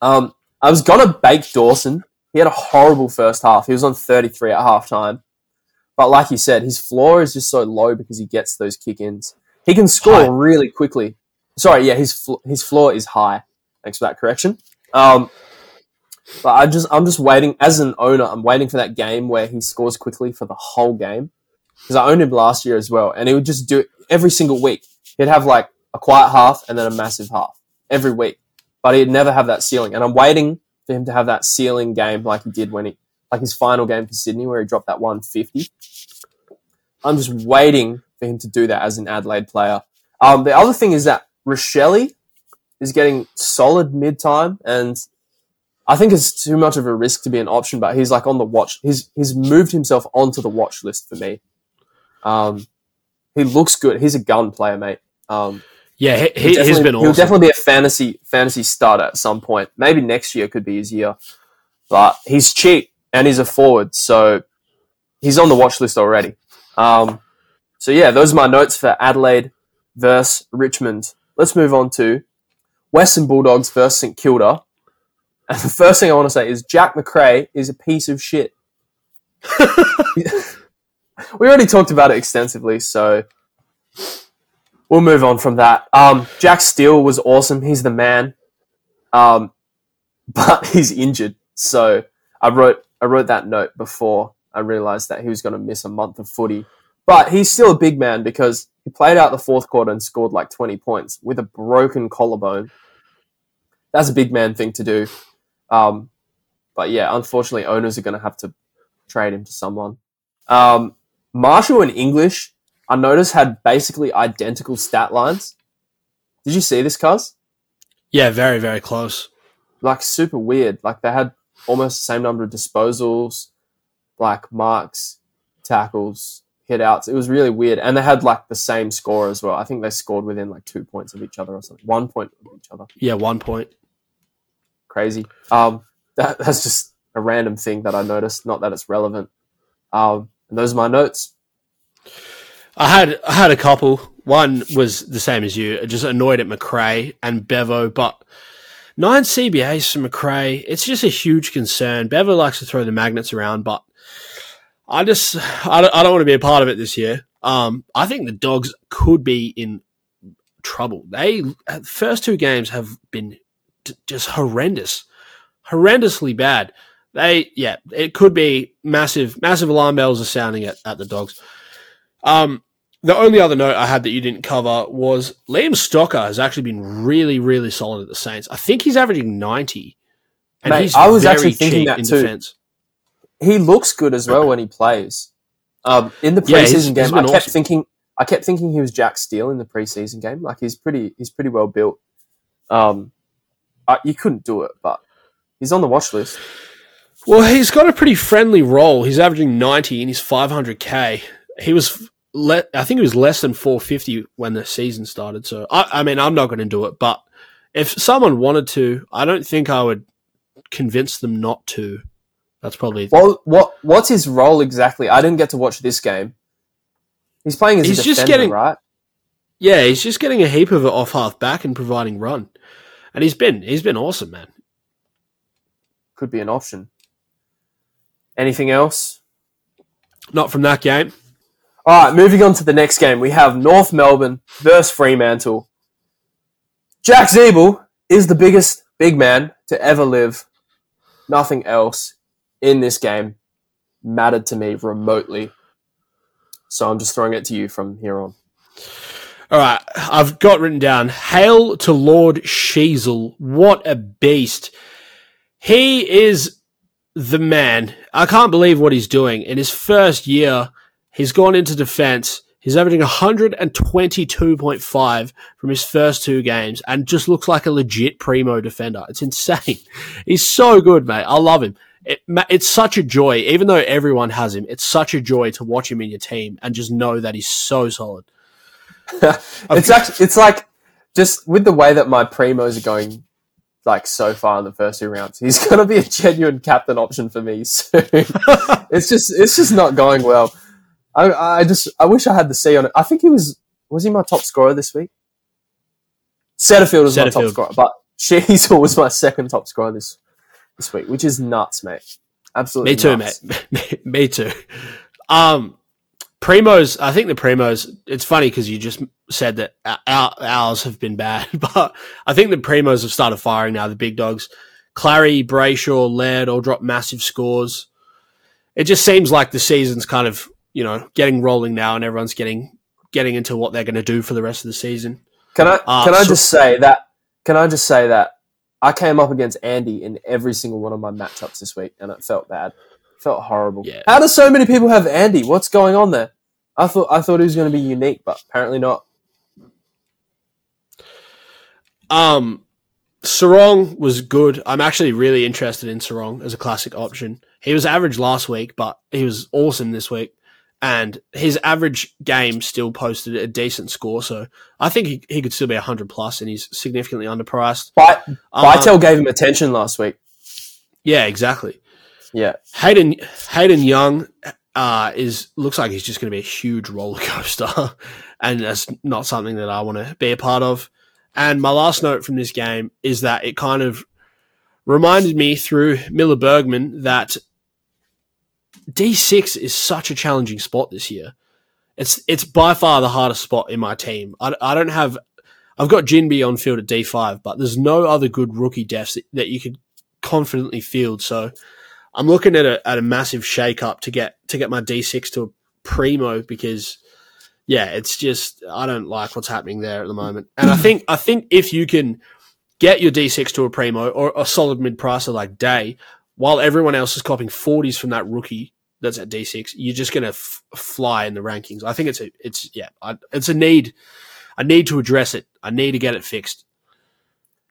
Um, I was gonna bake Dawson. He had a horrible first half. He was on thirty three at half time. But like you said, his floor is just so low because he gets those kick ins. He can score High. really quickly. Sorry, yeah, his fl- his floor is high. Thanks for that correction. Um, but I just I'm just waiting as an owner. I'm waiting for that game where he scores quickly for the whole game because I owned him last year as well, and he would just do it every single week. He'd have like a quiet half and then a massive half every week, but he'd never have that ceiling. And I'm waiting for him to have that ceiling game like he did when he like his final game for Sydney where he dropped that 150. I'm just waiting for him to do that as an Adelaide player. Um, the other thing is that Rachele is getting solid mid time, and I think it's too much of a risk to be an option. But he's like on the watch. He's he's moved himself onto the watch list for me. Um, he looks good. He's a gun player, mate. Um, yeah, he, he'll he, he's definitely- been He'll awesome. definitely be a fantasy fantasy starter at some point. Maybe next year could be his year. But he's cheap and he's a forward, so he's on the watch list already. Um, so yeah, those are my notes for Adelaide versus Richmond. Let's move on to Western Bulldogs versus St Kilda. And the first thing I want to say is Jack Macrae is a piece of shit. we already talked about it extensively, so we'll move on from that. Um, Jack Steele was awesome. He's the man. Um, but he's injured. So I wrote I wrote that note before I realized that he was going to miss a month of footy. But he's still a big man because he played out the fourth quarter and scored like 20 points with a broken collarbone. That's a big man thing to do. Um, but yeah, unfortunately, owners are going to have to trade him to someone. Um, Marshall and English, I noticed, had basically identical stat lines. Did you see this, cuz? yeah, very very close. Like super weird. Like they had almost the same number of disposals, like marks, tackles, hit outs. It was really weird. And they had like the same score as well. I think they scored within like two points of each other or something. One point of each other. Yeah, one point. Crazy. Um, that, that's just a random thing that I noticed. Not that it's relevant. Um, and those are my notes. I had I had a couple. One was the same as you, just annoyed at Macrae and Bevo, but nine CBAs for Macrae. It's just a huge concern. Bevo likes to throw the magnets around, but I just I don't, I don't want to be a part of it this year. Um, I think the Dogs could be in trouble. They uh, first two games have been just horrendous, horrendously bad. They yeah, it could be massive. Massive alarm bells are sounding at, at the Dogs. Um, the only other note I had that you didn't cover was Liam Stocker has actually been really, really solid at the Saints. I think he's averaging ninety, and Mate, he's I was very actually thinking that in too. defense. he looks good as well when he plays. Um, in the Yeah, he's- preseason he's game, I kept awesome. thinking, I kept thinking he was Jack Steele in the preseason game. Like he's pretty, he's pretty well built. Um, uh, you couldn't do it, but he's on the watch list. Well, he's got a pretty friendly role. He's averaging 90 in his 500k. He was, le- I think he was less than 450 when the season started. So, I, I mean, I'm not going to do it. But if someone wanted to, I don't think I would convince them not to. That's probably. Well, what what's his role exactly? I didn't get to watch this game. He's playing as He's a just getting- right? Yeah, he's just getting a heap of it off half back and providing run, and he's been he's been awesome, man. Could be an option. Anything else? Not from that game. All right, moving on to the next game. We have North Melbourne versus Fremantle. Jack Ziebell is the biggest big man to ever live. Nothing else in this game mattered to me remotely. So I'm just throwing it to you from here on. All right, I've got written down. Hail to Lord Sheezel. What a beast. He is the man. I can't believe what he's doing. In his first year, he's gone into defense. He's averaging 122.5 from his first two games and just looks like a legit primo defender. It's insane. He's so good, mate. I love him. It, it's such a joy, even though everyone has him, it's such a joy to watch him in your team and just know that he's so solid. it's actually it's like just with the way that my primos are going like so far in the first two rounds, he's gonna be a genuine captain option for me soon. it's just it's just not going well. I I just I wish I had the C on it. I think he was was he my top scorer this week? Setterfield was my top scorer, but Sheezel was my second top scorer this this week, which is nuts, mate. Absolutely Me too, nuts. mate. Me too. Um, Primos, I think the Primos, it's funny because you just said that our, ours have been bad, but I think the Primos have started firing now, the big dogs. Clary, Brayshaw, Laird all dropped massive scores. It just seems like the season's kind of, you know, getting rolling now and everyone's getting getting into what they're going to do for the rest of the season. Can I Uh, can I so- just say that? Can I just say that I came up against Andy in every single one of my matchups this week, and it felt bad. it felt horrible. Yeah. How do so many people have Andy? What's going on there? I thought I thought he was going to be unique, but apparently not. Um, Serong was good. I'm actually really interested in Serong as a classic option. He was average last week, but he was awesome this week. And his average game still posted a decent score. So I think he, he could still be 100 plus and he's significantly underpriced. But Um, gave him attention last week. Yeah, exactly. Yeah, Hayden Hayden Young uh, is looks like he's just going to be a huge roller coaster, and that's not something that I want to be a part of. And my last note from this game is that it kind of reminded me through Miller Bergman that D six is such a challenging spot this year. It's it's by far the hardest spot in my team. I, I don't have. I've got Ginbey on field at D five, but there's no other good rookie defs that, that you could confidently field. So I'm looking at a at a massive shake up to get to get my D6 to a primo because yeah, it's just I don't like what's happening there at the moment. And I think I think if you can get your D6 to a primo or a solid mid pricer like Day, while everyone else is copying 40s from that rookie that's at D6, you're just going to f- fly in the rankings. I think it's a it's yeah, I, it's a need. I need to address it. I need to get it fixed.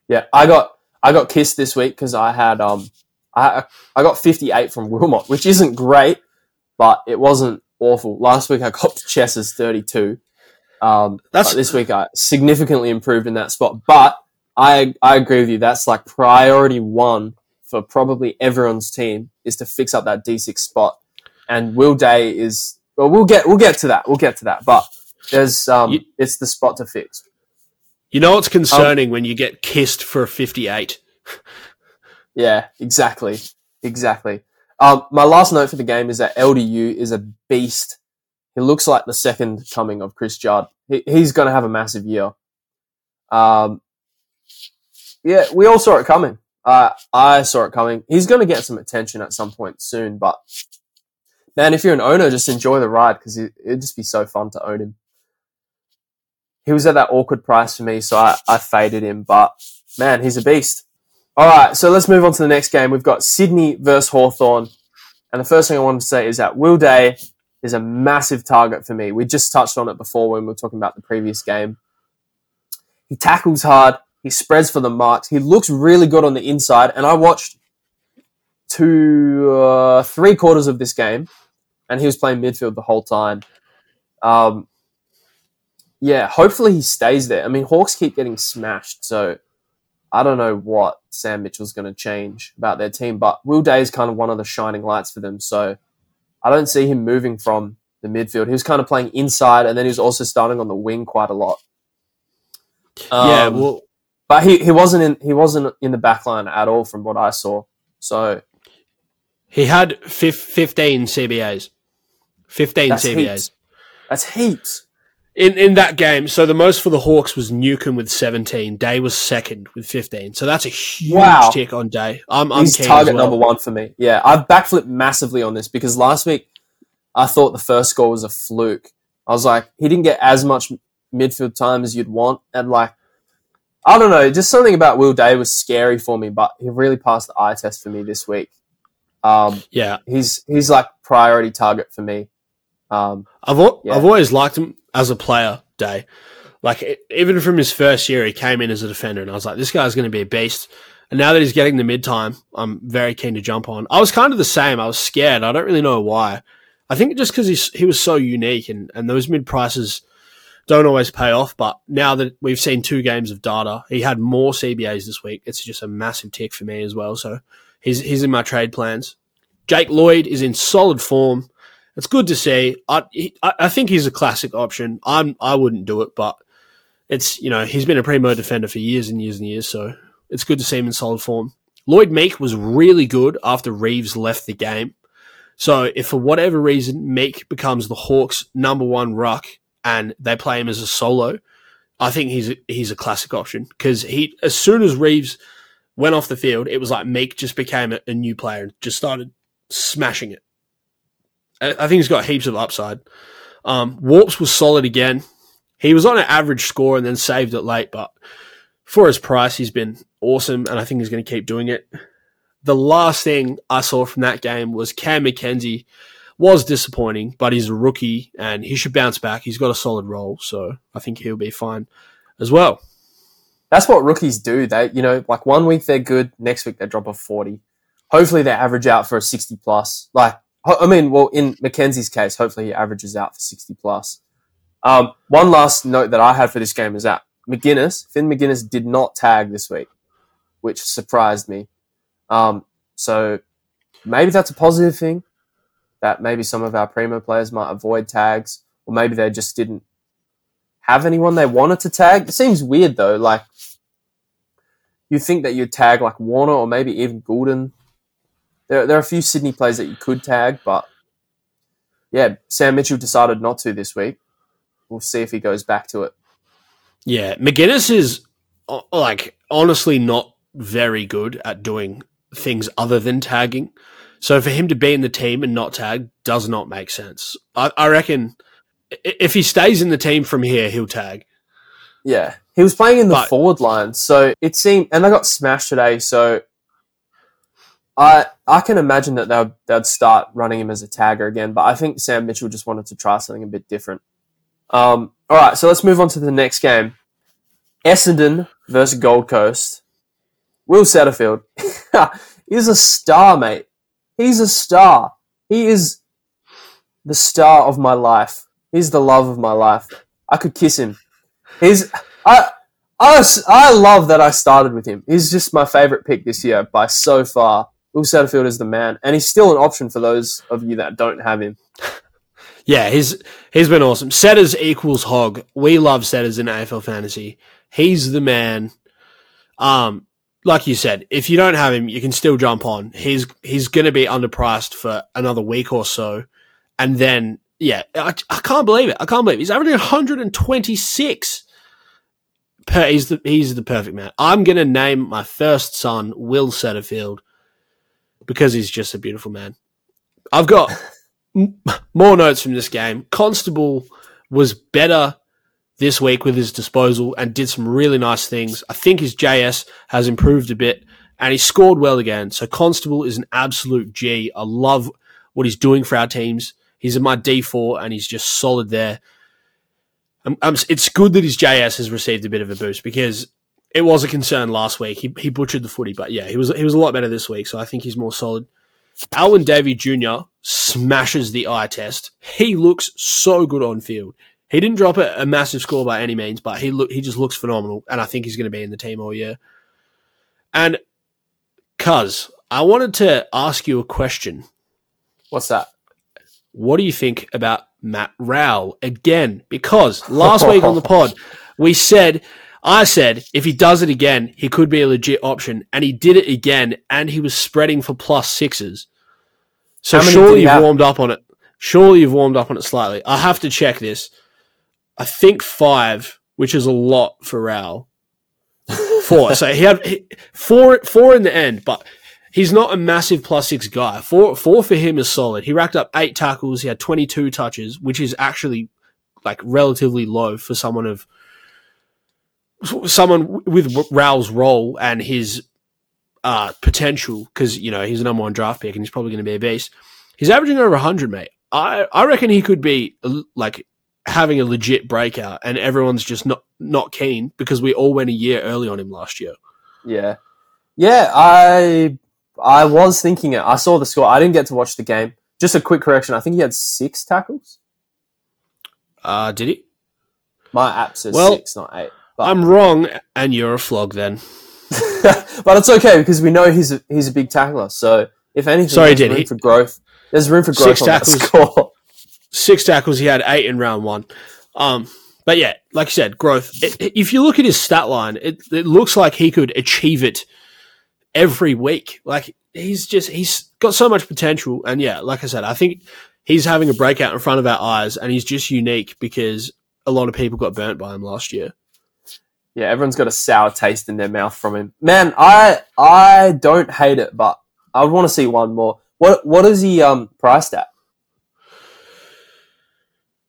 yeah. I got I got kissed this week because I had um I I got 58 from Wilmot, which isn't great, but it wasn't awful. Last week I got Chess's 32. Um, That's- this week I significantly improved in that spot. But I I agree with you. That's like priority one for probably everyone's team is to fix up that D6 spot. And Will Day is well, we'll get we'll get to that. We'll get to that. But there's um, You- it's the spot to fix. You know what's concerning when you get kissed for a 58? Yeah, exactly, exactly. Um, my last note for the game is that LDU is a beast. He looks like the second coming of Chris Judd. He, he's going to have a massive year. Um, yeah, we all saw it coming. Uh, I saw it coming. He's going to get some attention at some point soon, but man, if you're an owner, just enjoy the ride because it, it'd just be so fun to own him. He was at that awkward price for me, so I, I faded him, but man, he's a beast. All right, so let's move on to the next game. We've got Sydney versus Hawthorn. And the first thing I wanted to say is that Will Day is a massive target for me. We just touched on it before when we were talking about the previous game. He tackles hard, he spreads for the marks, he looks really good on the inside. And I watched two, uh, three quarters of this game, and he was playing midfield the whole time. Um, yeah, hopefully he stays there. I mean, Hawks keep getting smashed, so I don't know what Sam Mitchell's going to change about their team, but Will Day is kind of one of the shining lights for them. So I don't see him moving from the midfield. He was kind of playing inside, and then he was also starting on the wing quite a lot. yeah, Um, well, but he, he wasn't in he wasn't in the back line at all from what I saw. So he had fif- 15 CBAs. 15 that's CBAs. heaps. That's heaps. In in that game, so the most for the Hawks was Newcombe with 17. Day was second with 15. So that's a huge Wow. tick on Day. I'm, I'm He's target well. number one for me. Yeah, I've backflipped massively on this because last week I thought the first goal was a fluke. I was like, he didn't get as much midfield time as you'd want, and like, I don't know, just something about Will Day was scary for me, but he really passed the eye test for me this week. Um, Yeah, he's he's like priority target for me. Um, I've al- Yeah. I've always liked him as a player. Day, like e- even from his first year, he came in as a defender, and I was like, this guy's going to be a beast. And now that he's getting the mid time, I'm very keen to jump on. I was kind of the same. I was scared. I don't really know why. I think just because he was so unique, and and those mid prices don't always pay off. But now that we've seen two games of data, he had more CBAs this week. It's just a massive tick for me as well. So he's he's in my trade plans. Jake Lloyd is in solid form. It's good to see. I I think he's a classic option. I'm I wouldn't do it, but it's you know he's been a primo defender for years and years and years, so it's good to see him in solid form. Lloyd Meek was really good after Reeves left the game. So if for whatever reason Meek becomes the Hawks' number one ruck and they play him as a solo, I think he's a, he's a classic option because he as soon as Reeves went off the field, it was like Meek just became a, a new player and just started smashing it. I think he's got heaps of upside. Um, Warps was solid again. He was on an average score and then saved it late, but for his price, he's been awesome, and I think he's going to keep doing it. The last thing I saw from that game was Cam Mackenzie was disappointing, but he's a rookie and he should bounce back. He's got a solid role, so I think he'll be fine as well. That's what rookies do. They, you know, like one week they're good, next week they drop a forty. Hopefully they average out for a sixty plus. Like, I mean, well, in Mackenzie's case, hopefully he averages out for sixty plus. Um, one last note that I had for this game is that McGuinness, Finn McGuinness, did not tag this week, which surprised me. Um, so maybe that's a positive thing. That maybe some of our primo players might avoid tags, or maybe they just didn't have anyone they wanted to tag. It seems weird though. Like you think that you'd tag like Warner or maybe even Gulden. There, there are a few Sydney players that you could tag, but yeah, Sam Mitchell decided not to this week. We'll see if he goes back to it. Yeah, McGuinness is uh, like honestly not very good at doing things other than tagging. So for him to be in the team and not tag does not make sense. I, I reckon if he stays in the team from here, he'll tag. Yeah, he was playing in the But- forward line, so it seemed, and they got smashed today. So I I can imagine that they'd they'd start running him as a tagger again. But I think Sam Mitchell just wanted to try something a bit different. Um, all right, so let's move on to the next game: Essendon versus Gold Coast. Will Setterfield, is a star, mate. He's a star. He is the star of my life. He's the love of my life. I could kiss him. He's I I, I love that I started with him. He's just my favorite pick this year by so far. Will Setterfield is the man, and he's still an option for those of you that don't have him. Yeah, he's he's been awesome. Setters equals hog. We love setters in AFL fantasy. He's the man. Um, like you said, if you don't have him, you can still jump on. He's he's going to be underpriced for another week or so, and then yeah, I, I can't believe it. I can't believe it. he's averaging 126. Per, he's the he's the perfect man. I'm to name my first son Will Setterfield because he's just a beautiful man. I've got more notes from this game. Constable was better this week with his disposal and did some really nice things. I think his JS has improved a bit and he scored well again. So Constable is an absolute G. I love what he's doing for our teams. He's in my D4 and he's just solid there. Um, um, it's good that his JS has received a bit of a boost because it was a concern last week. He, he butchered the footy, but yeah, he was he was a lot better this week. So I think he's more solid. Alwyn Davey Jr. smashes the eye test. He looks so good on field. He didn't drop a, a massive score by any means, but he look he just looks phenomenal, and I think he's going to be in the team all year. And Cuz, I wanted to ask you a question. What's that? What do you think about Matt Rowell again? Because last week on the pod, we said I said if he does it again, he could be a legit option, and he did it again, and he was spreading for plus sixes. So How many did surely you've have? warmed up on it. Surely you've warmed up on it slightly. I have to check this. I think five, which is a lot for Rowell. Four. so he had he, four, four in the end, but he's not a massive plus six guy. Four, four for him is solid. He racked up eight tackles. He had twenty two touches, which is actually like relatively low for someone of someone with Rowell's role and his uh, potential. Because you know he's a number one draft pick and he's probably going to be a beast. He's averaging over hundred, mate. I I reckon he could be like having a legit breakout, and everyone's just not not keen because we all went a year early on him last year. Yeah, yeah. I I was thinking it. I saw the score. I didn't get to watch the game. Just a quick correction. I think he had six tackles. Uh, did he? My app says Well, six, not eight. But, I'm wrong, and you're a flog then. but it's okay because we know he's a, he's a big tackler. So if anything, Sorry, there's room he- for growth. There's room for growth Six on that tackles. score. Six tackles. He had eight in round one. Um, but yeah, like you said, growth. It- if you look at his stat line, it, it looks like he could achieve it every week. Like he's just he's got so much potential, and yeah, like I said, I think he's having a breakout in front of our eyes, and he's just unique because a lot of people got burnt by him last year. Yeah, everyone's got a sour taste in their mouth from him. Man, I I don't hate it, but I would want to see one more. What what is he um priced at?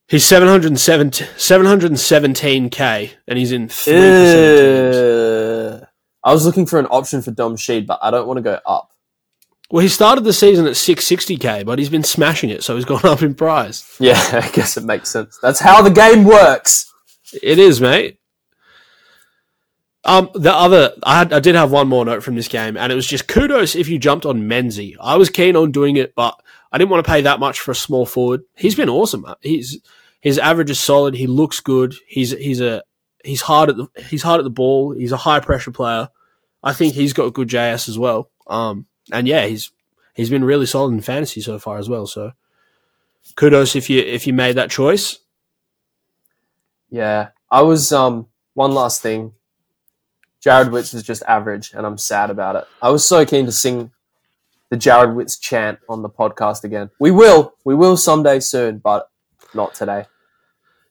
He's 717 717k, and he's in three percent I was looking for an option for Dom Sheed, but I don't want to go up. Well, he started the season at 660k, but he's been smashing it, so he's gone up in price. Yeah, I guess it makes sense. That's how the game works. It is, mate. Um, the other, I, had, I did have one more note from this game, and it was just kudos if you jumped on Menzie. I was keen on doing it, but I didn't want to pay that much for a small forward. He's been awesome. He's his average is solid. He looks good. He's he's a he's hard at the he's hard at the ball. He's a high pressure player. I think he's got good JS as well. Um, and yeah, he's he's been really solid in fantasy so far as well. So kudos if you if you made that choice. Yeah, I was um one last thing. Jarrod Witts was just average, and I'm sad about it. I was so keen to sing the Jarrod Witts chant on the podcast again. We will, we will someday soon, but not today.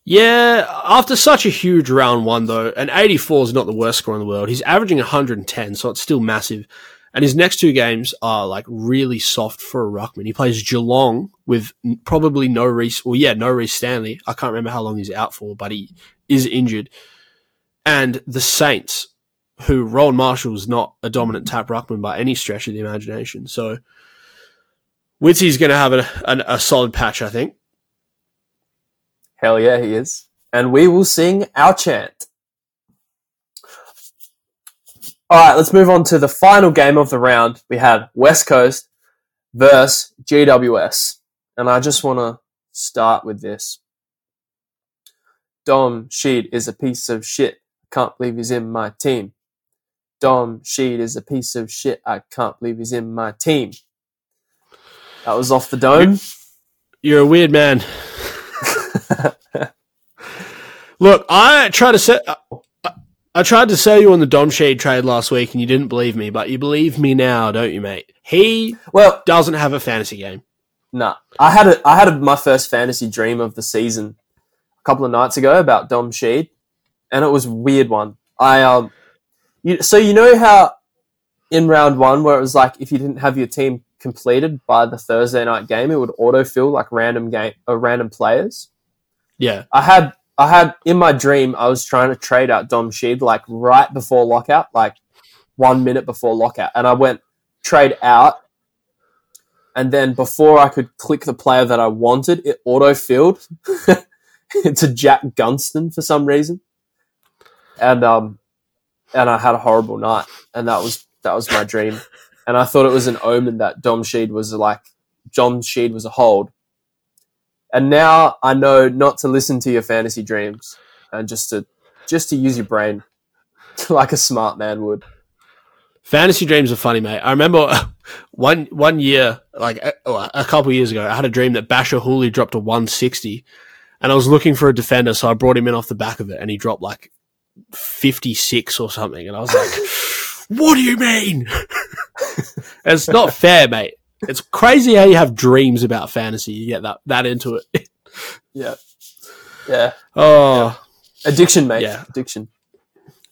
Yeah, after such a huge round one though, an 84 is not the worst score in the world. He's averaging 110, so it's still massive. And his next two games are like really soft for a ruckman. He plays Geelong with probably no Rhys, or yeah, no Rhys Stanley. I can't remember how long he's out for, but he is injured. And the Saints, who Rowan Marshall's not a dominant tap ruckman by any stretch of the imagination. So Witzy's going to have a, a, a solid patch, I think. Hell yeah, he is. And we will sing our chant. All right, let's move on to the final game of the round. We had West Coast versus GWS. And I just want to start with this. Dom Sheed is a piece of shit. I can't believe he's in my team. Dom Sheed is a piece of shit. I can't believe he's in my team. That was off the dome. You're a weird man. Look, I tried to set. I, I tried to sell you on the Dom Sheed trade last week, and you didn't believe me, but you believe me now, don't you, mate? He Well, doesn't have a fantasy game. Nah, I had a, I had a, my first fantasy dream of the season a couple of nights ago about Dom Sheed, and it was a weird one. I um, you, so you know how in round one where it was like if you didn't have your team completed by the Thursday night game, it would autofill like random game or random players. Yeah, I had I had in my dream I was trying to trade out Dom Sheed like right before lockout, like one minute before lockout, and I went trade out, and then before I could click the player that I wanted, it auto filled to Jack Gunston for some reason, and um, and I had a horrible night, and that was that was my dream, and I thought it was an omen that Dom Sheed was like Dom Sheed was a hold. And now I know not to listen to your fantasy dreams and just to just to use your brain like a smart man would. fantasy dreams are funny, mate. I remember one one year, like a, a couple years ago, I had a dream that Basher Hooley dropped a 160, and I was looking for a defender, so I brought him in off the back of it, and he dropped like fifty six or something, and I was like, "What do you mean?" it's not fair, mate. It's crazy how you have dreams about fantasy. You get that that into it. Yeah. Yeah. oh, Addiction, mate. Yeah. Addiction.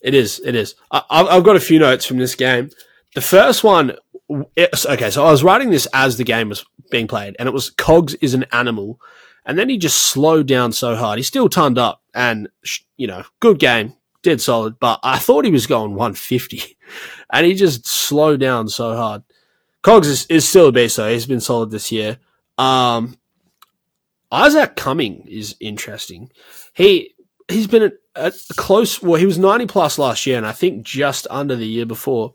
It is. It is. I, I've got a few notes from this game. The first one. Okay, so I was writing this as the game was being played, and it was Cogs is an animal, and then he just slowed down so hard. He still turned up, and you know, good game, did solid, but I thought he was going 150, and he just slowed down so hard. Cogs is, is still a beast, though. He's been solid this year. Um, Isaac Cumming is interesting. He he's been at, at close. Well, he was ninety plus last year, and I think just under the year before.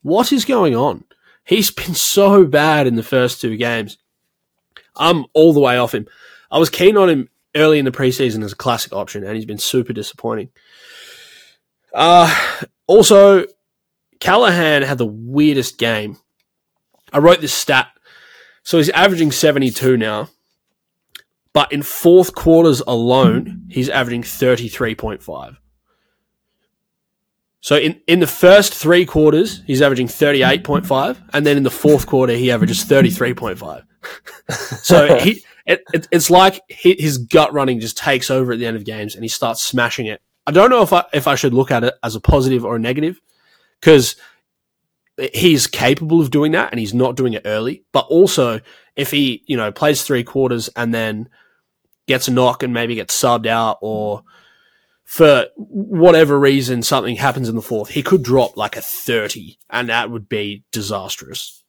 What is going on? He's been so bad in the first two games. I'm all the way off him. I was keen on him early in the preseason as a classic option, and he's been super disappointing. Uh, also, Callaghan had the weirdest game. I wrote this stat. So he's averaging 72 now, but in fourth quarters alone, he's averaging 33.5. So in, in the first three quarters, he's averaging 38.5, and then in the fourth quarter, he averages 33.5. so he it, it, it's like his gut running just takes over at the end of games, and he starts smashing it. I don't know if I if I should look at it as a positive or a negative, because he's capable of doing that, and he's not doing it early. But also, if he you know plays three quarters and then gets a knock and maybe gets subbed out or for whatever reason something happens in the fourth, he could drop like a 30 and that would be disastrous.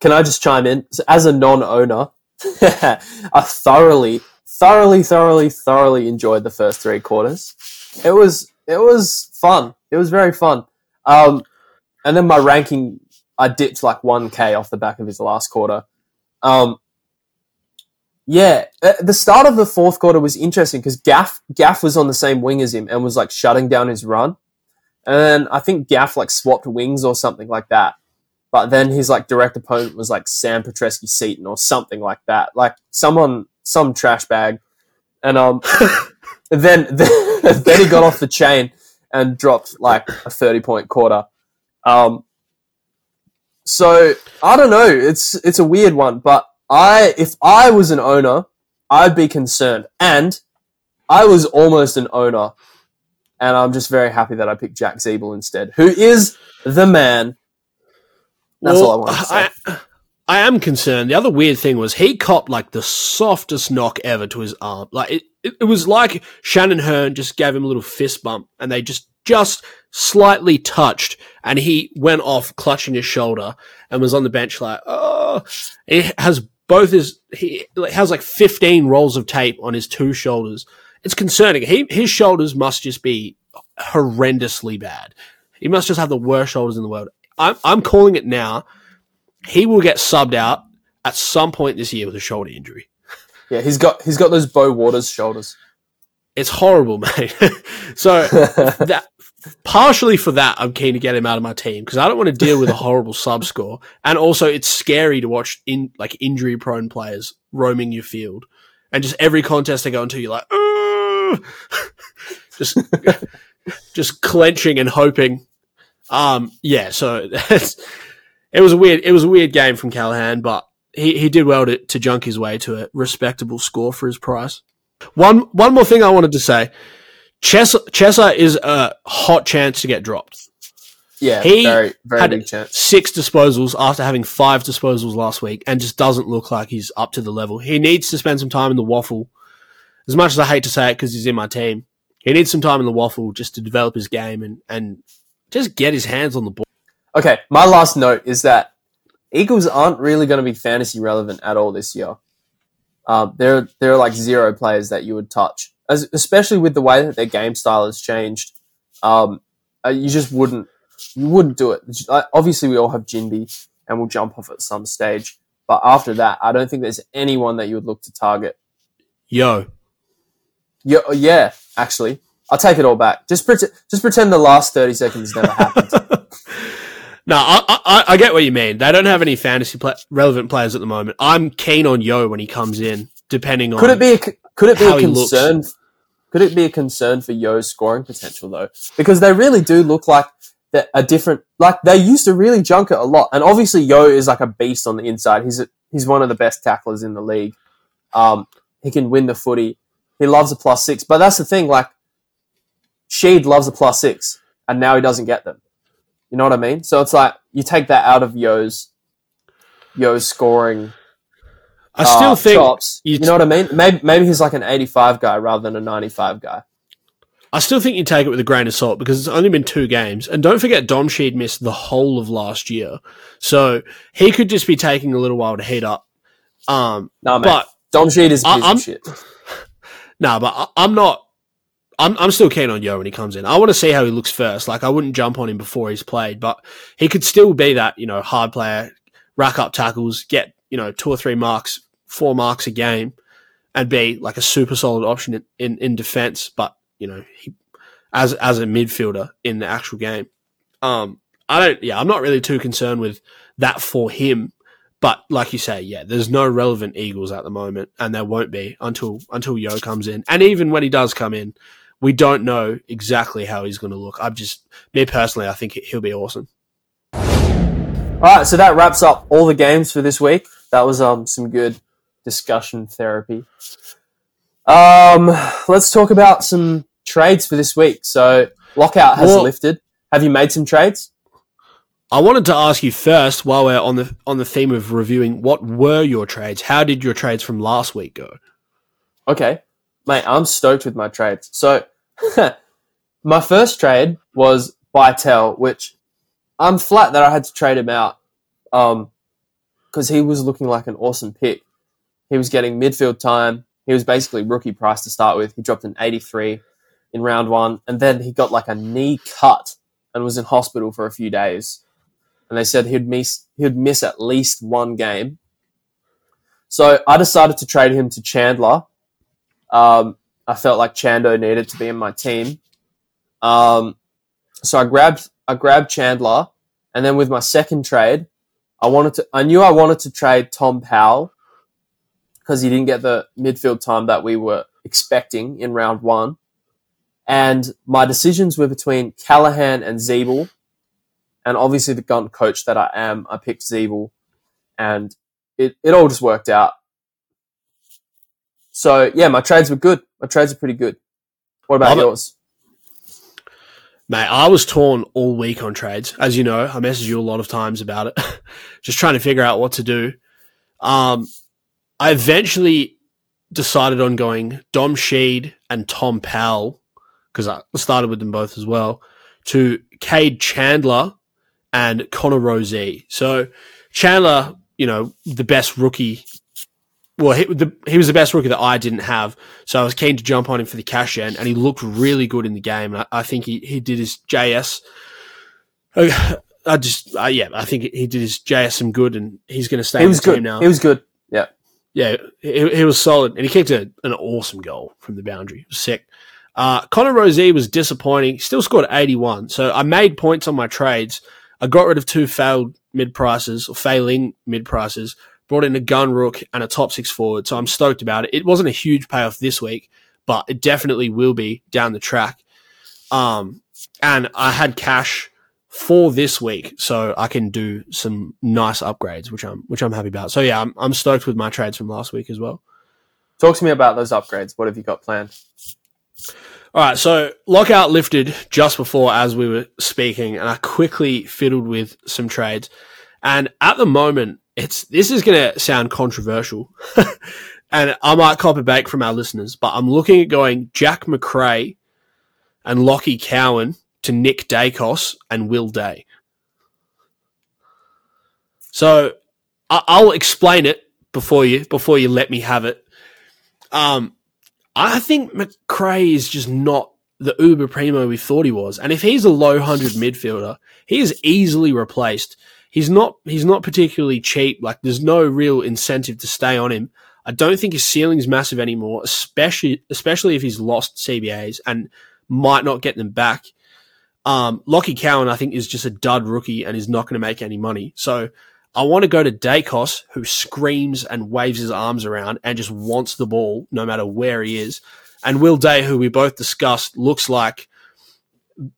Can I just chime in? As a non-owner, I thoroughly, thoroughly, thoroughly, thoroughly enjoyed the first three quarters. It was, it was fun. It was very fun. Um, and then my ranking, I dipped like 1k off the back of his last quarter. Um, yeah, uh, the start of the fourth quarter was interesting because Gaff Gaff was on the same wing as him and was like shutting down his run, and then I think Gaff like swapped wings or something like that. But then his like direct opponent was like Sam Petrevski Seton or something like that, like someone some trash bag, and um, then then, then he got off the chain and dropped like a thirty point quarter. Um, so I don't know. It's it's a weird one, but I if I was an owner, I'd be concerned. And I was almost an owner, and I'm just very happy that I picked Jack Ziebell instead, who is the man. That's all I want to say. I, I am concerned. The other weird thing was he copped like the softest knock ever to his arm. Like it, it, it was like Shannon Hurn just gave him a little fist bump, and they just just slightly touched, and he went off clutching his shoulder and was on the bench like, oh. He has both his he has like 15 rolls of tape on his two shoulders. It's concerning. He his shoulders must just be horrendously bad. He must just have the worst shoulders in the world. I'm I'm calling it now. He will get subbed out at some point this year with a shoulder injury. Yeah, he's got he's got those Bo Waters shoulders. It's horrible, mate. so that partially for that, I'm keen to get him out of my team because I don't want to deal with a horrible sub score, and also it's scary to watch in like injury prone players roaming your field, and just every contest they go into, you're like, "Ugh." just just clenching and hoping. Um, yeah, so it was a weird it was a weird game from Callaghan, but he, he did well to, to junk his way to a respectable score for his price. One one more thing I wanted to say. Chessa, Chessa is a hot chance to get dropped. Yeah, He very very had big chance. six disposals after having five disposals last week and just doesn't look like he's up to the level. He needs to spend some time in the waffle. As much as I hate to say it because he's in my team, he needs some time in the waffle just to develop his game and, and just get his hands on the ball. Okay, my last note is that Eagles aren't really going to be fantasy relevant at all this year. Um, there, there are like zero players that you would touch, As, especially with the way that their game style has changed. Um, uh, you just wouldn't, you wouldn't do it. Uh, Obviously, we all have Ginbey, and we'll jump off at some stage. But after that, I don't think there's anyone that you would look to target. Yeo, Yeah, yeah, actually, I'll take it all back. Just pretend, just pretend the last thirty seconds never happened. No, I, I, I get what you mean. They don't have any fantasy relevant players at the moment. I'm keen on Yeo when he comes in, depending on. Could it be? A, could it be a concern? looks. Could it be a concern for Yeo's scoring potential though? Because they really do look like a different. Like they used to really junk it a lot, and obviously Yeo is like a beast on the inside. He's a, he's one of the best tacklers in the league. Um, he can win the footy. He loves a plus six, but that's the thing. Like Sheed loves a plus six, and now he doesn't get them. You know what I mean? So it's like you take that out of Yeo's Yeo's scoring I still uh, think chops. you You, know what I mean? Maybe maybe he's like an 85 guy rather than a 95 guy. I still think you take it with a grain of salt because it's only been two games. And don't forget, Dom Sheed missed the whole of last year. So he could just be taking a little while to heat up. Um, Nah, man. but Dom Sheed is I- I'm- shit. no, but I, I'm not. I'm, I'm still keen on Yeo when he comes in. I want to see how he looks first. Like, I wouldn't jump on him before he's played, but he could still be that, you know, hard player, rack up tackles, get, you know, two or three marks, four marks a game, and be like a super solid option in, in, in defense. But, you know, he, as, as a midfielder in the actual game. Um, I don't, yeah, I'm not really too concerned with that for him. But like you say, yeah, there's no relevant Eagles at the moment, and there won't be until until Yeo comes in. And even when he does come in, we don't know exactly how he's going to look. I'm just me personally, I think he'll be awesome. All right, so that wraps up all the games for this week. That was um some good discussion therapy. Um, let's talk about some trades for this week. So lockout has Well- lifted. Have you made some trades? I wanted to ask you first, while we're on the on the theme of reviewing, what were your trades? How did your trades from last week go? Okay, mate, I'm stoked with my trades. So, my first trade was Bytel, which I'm flat that I had to trade him out um, because he was looking like an awesome pick. He was getting midfield time. He was basically rookie price to start with. He dropped an 83 in round one, and then he got like a knee cut and was in hospital for a few days. And they said he'd miss he'd miss at least one game. So I decided to trade him to Chandler. Um, I felt like Chando needed to be in my team. Um, so I grabbed I grabbed Chandler, and then with my second trade, I wanted to I knew I wanted to trade Tom Powell because he didn't get the midfield time that we were expecting in round one. And my decisions were between Callaghan and Ziebell. And obviously the gun coach that I am, I picked Ziebell. And it, it all just worked out. So yeah, my trades were good. My trades are pretty good. What about Love it. yours? Mate, I was torn all week on trades. As you know, I messaged you a lot of times about it, just trying to figure out what to do. Um, I eventually decided on going Dom Sheed and Tom Powell, because I started with them both as well, to Cade Chandler and Connor Rozee. So Chandler, you know, the best rookie. Well, he, the, he was the best rookie that I didn't have, so I was keen to jump on him for the cash in, and he looked really good in the game. I, I think he, he did his JS. I, just, uh, yeah, I think he did his JS some good, and he's going to stay He in was good. now. He was good. Yeah. He, he was solid, and he kicked a, an awesome goal from the boundary. Sick. Uh, Connor Rozee was disappointing. Still scored 81. So I made points on my trades. I got rid of two failed mid prices or failing mid prices. Brought in a gun rook and a top six forward. So I'm stoked about it. It wasn't a huge payoff this week, but it definitely will be down the track. Um, and I had cash for this week, so I can do some nice upgrades, which I'm which I'm happy about. So yeah, I'm I'm stoked with my trades from last week as well. Talk to me about those upgrades. What have you got planned? All right, so lockout lifted just before as we were speaking, and I quickly fiddled with some trades. And at the moment, it's this is going to sound controversial, and I might cop a bake from our listeners, but I'm looking at going Jack Macrae and Lachie Cowan to Nick Daicos and Will Day. So I- I'll explain it before you before you let me have it. Um, I think Macrae is just not the uber primo we thought he was. And if he's a low hundred midfielder, he is easily replaced. He's not he's not particularly cheap. Like there's no real incentive to stay on him. I don't think his ceiling's massive anymore, especially especially if he's lost CBAs and might not get them back. Um, Lachie Cowan, I think, is just a dud rookie and is not going to make any money. So I want to go to Daicos, who screams and waves his arms around and just wants the ball no matter where he is. and Will Day, who we both discussed, looks like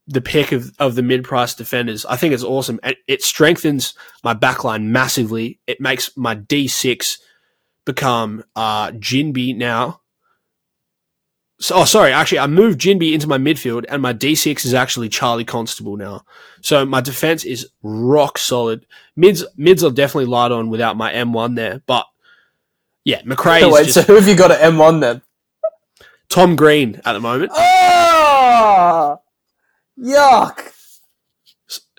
the pick of, of the mid price defenders. I think it's awesome. And it strengthens my backline massively. It makes my D6 become uh, Ginbey now. So, oh, sorry. Actually, I moved Ginbey into my midfield, and my D6 is actually Charlie Constable now. So my defense is rock solid. Mids mids are definitely light on without my M1 there, but yeah, Macrae is Wait, just so who have you got at M1 then? Tom Green at the moment. Oh, yuck!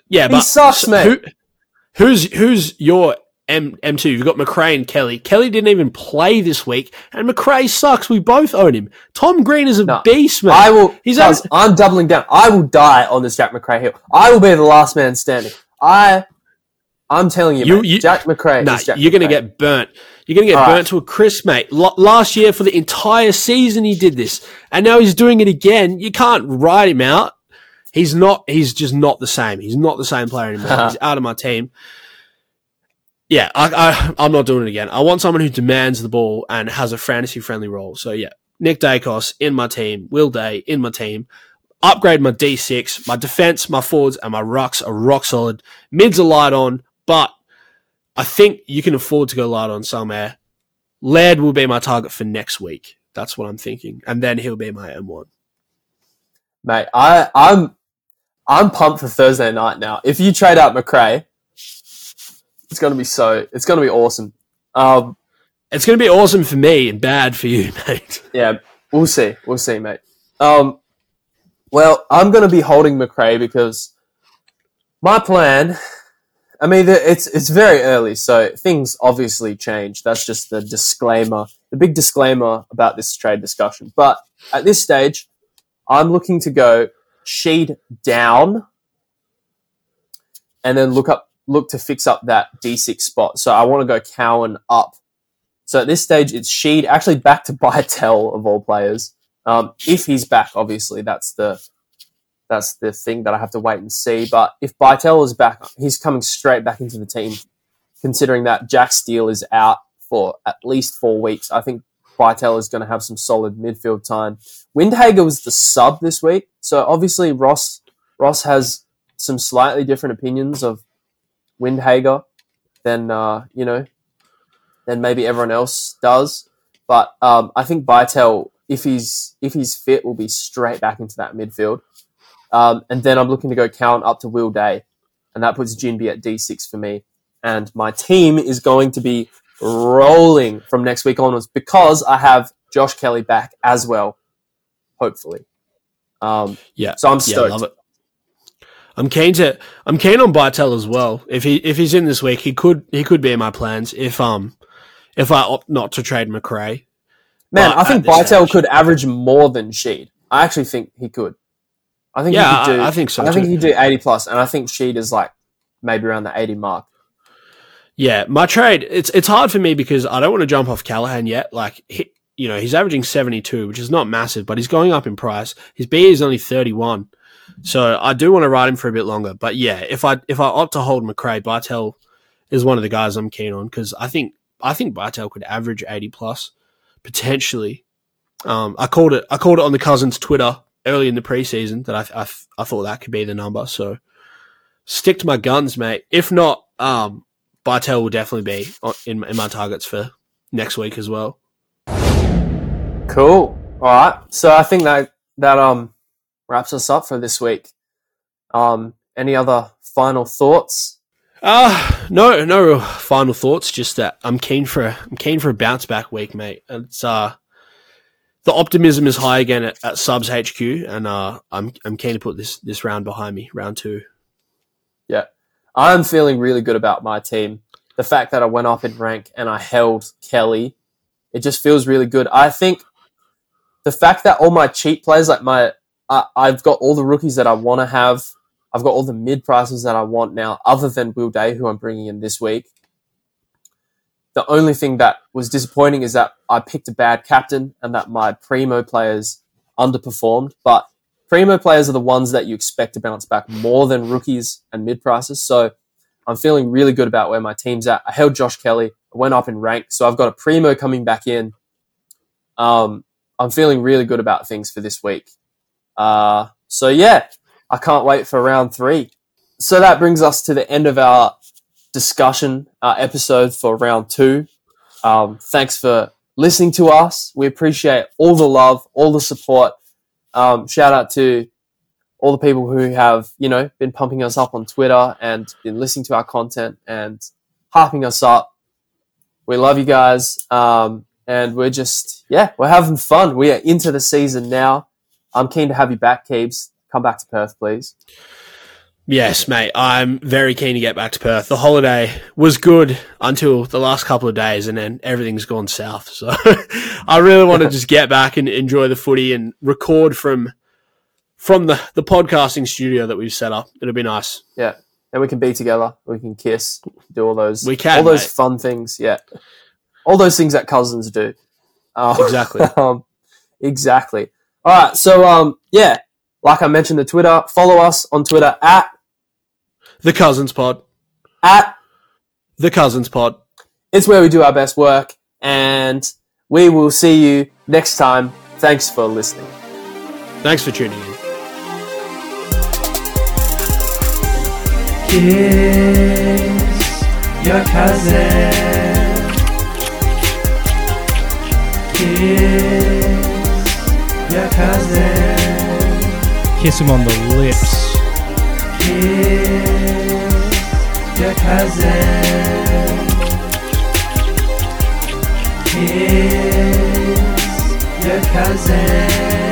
Yeah, He but sucks, so mate. Who, who's who's your M M two? You've got Macrae and Kelly. Kelly didn't even play this week, and Macrae sucks. We both own him. Tom Green is a No, beast, man. I will. He's had- I'm doubling down. I will die on this Jack Macrae hill. I will be the last man standing. I, I'm telling you, You- mate, you- Jack Macrae. Jack you're gonna get burnt. You're gonna get All burnt right. to a crisp, mate. L- last year for the entire season, he did this, and now he's doing it again. You can't write him out. He's not. He's just not the same. He's not the same player anymore. he's out of my team. Yeah, I, I, I'm not doing it again. I want someone who demands the ball and has a fantasy friendly role. So yeah, Nick Daicos in my team, Will Day in my team. Upgrade my D6, my defense, my forwards, and my rucks are rock solid. Mids are light on, but I think you can afford to go light on somewhere. Laird will be my target for next week. That's what I'm thinking, and then he'll be my M1. mate. I, I'm, I'm pumped for Thursday night now. If you trade out Macrae, it's gonna be so. It's gonna be awesome. Um, It's going to be awesome for me and bad for you, mate. yeah, we'll see. We'll see, mate. Um, well, I'm going to be holding Macrae because my plan. I mean, the- it's it's very early, so things obviously change. That's just the disclaimer, the big disclaimer about this trade discussion. But at this stage, I'm looking to go Sheed down, and then look up, look to fix up that D6 spot. So I want to go Cowan up. So at this stage, it's Sheed actually back to Bytel of all players. Um, if he's back, obviously that's the that's the thing that I have to wait and see. But if Bytel is back, he's coming straight back into the team. Considering that Jack Steele is out for at least four weeks, I think Bytel is going to have some solid midfield time. Windhager was the sub this week, so obviously Ross Ross has some slightly different opinions of Windhager than uh, you know than maybe everyone else does. But um, I think Bytel, if he's if he's fit, will be straight back into that midfield. Um, and then I'm looking to go count up to Will Day, and that puts Ginbey at D6 for me. And my team is going to be rolling from next week onwards because I have Josh Kelly back as well, hopefully. Um, Yeah, so I'm yeah, stoked. love it. I'm keen to. I'm keen on Bartel as well. If he if he's in this week, he could he could be in my plans. If um if I opt not to trade Macrae, Man, I think Bytel could average more than Sheed. I actually think he could. I think Yeah, he could do. I- I think so I think he could do eighty plus, and I think Sheed is like maybe around the eighty mark. Yeah, my trade. It's it's hard for me because I don't want to jump off Callaghan yet. Like, he, you know, he's averaging seventy two, which is not massive, but he's going up in price. His B is only thirty one, so I do want to ride him for a bit longer. But yeah, if I if I opt to hold Macrae, Bartel is one of the guys I'm keen on because I think I think Bartel could average eighty plus potentially. Um, I called it I called it on the cousins Twitter early in the preseason that I I, I thought that could be the number. So stick to my guns, mate. If not, um, Bartel will definitely be in, in my targets for next week as well. Cool. All right. So I think that that um wraps us up for this week. Um, any other final thoughts? Uh no, no real final thoughts. Just that I'm keen for a, I'm keen for a bounce back week, mate. It's uh the optimism is high again at, at Subs HQ, and uh I'm I'm keen to put this this round behind me, round two. Yeah, I'm feeling really good about my team. The fact that I went up in rank and I held Kelly, it just feels really good. I think the fact that all my cheap players, like my, I I've got all the rookies that I want to have. I've got all the mid prices that I want now, other than Will Day, who I'm bringing in this week. The only thing that was disappointing is that I picked a bad captain and that my primo players underperformed. But primo players are the ones that you expect to bounce back more than rookies and mid prices. So I'm feeling really good about where my team's at. I held Josh Kelly, I went up in rank, so I've got a primo coming back in. Um, I'm feeling really good about things for this week. Uh, so yeah, I can't wait for round three. So that brings us to the end of our discussion uh, episode for round two. Um, thanks for listening to us. We appreciate all the love, all the support. Um, shout out to all the people who have, you know, been pumping us up on Twitter and been listening to our content and harping us up. We love you guys. Um, and we're just, yeah, we're having fun. We are into the season now. I'm keen to have you back, Keebs. Come back to Perth, please. Yes, mate. I'm very keen to get back to Perth. The holiday was good until the last couple of days, and then everything's gone south. So I really want to just get back and enjoy the footy and record from from the, the podcasting studio that we've set up. It'll be nice. Yeah. And we can be together. We can kiss, do all those, We can, all those mate. fun things. Yeah. All those things that cousins do. Um, Exactly. um, exactly. All right. So, um, yeah, like I mentioned, the Twitter, follow us on Twitter at, The Cousins Pod. at, The Cousins Pod. it's where we do our best work. And we will see you next time. Thanks for listening. Thanks for tuning in. Kiss your cousin. Kiss your cousin. Kiss him on the lips. Kiss your cousin. Kiss your cousin.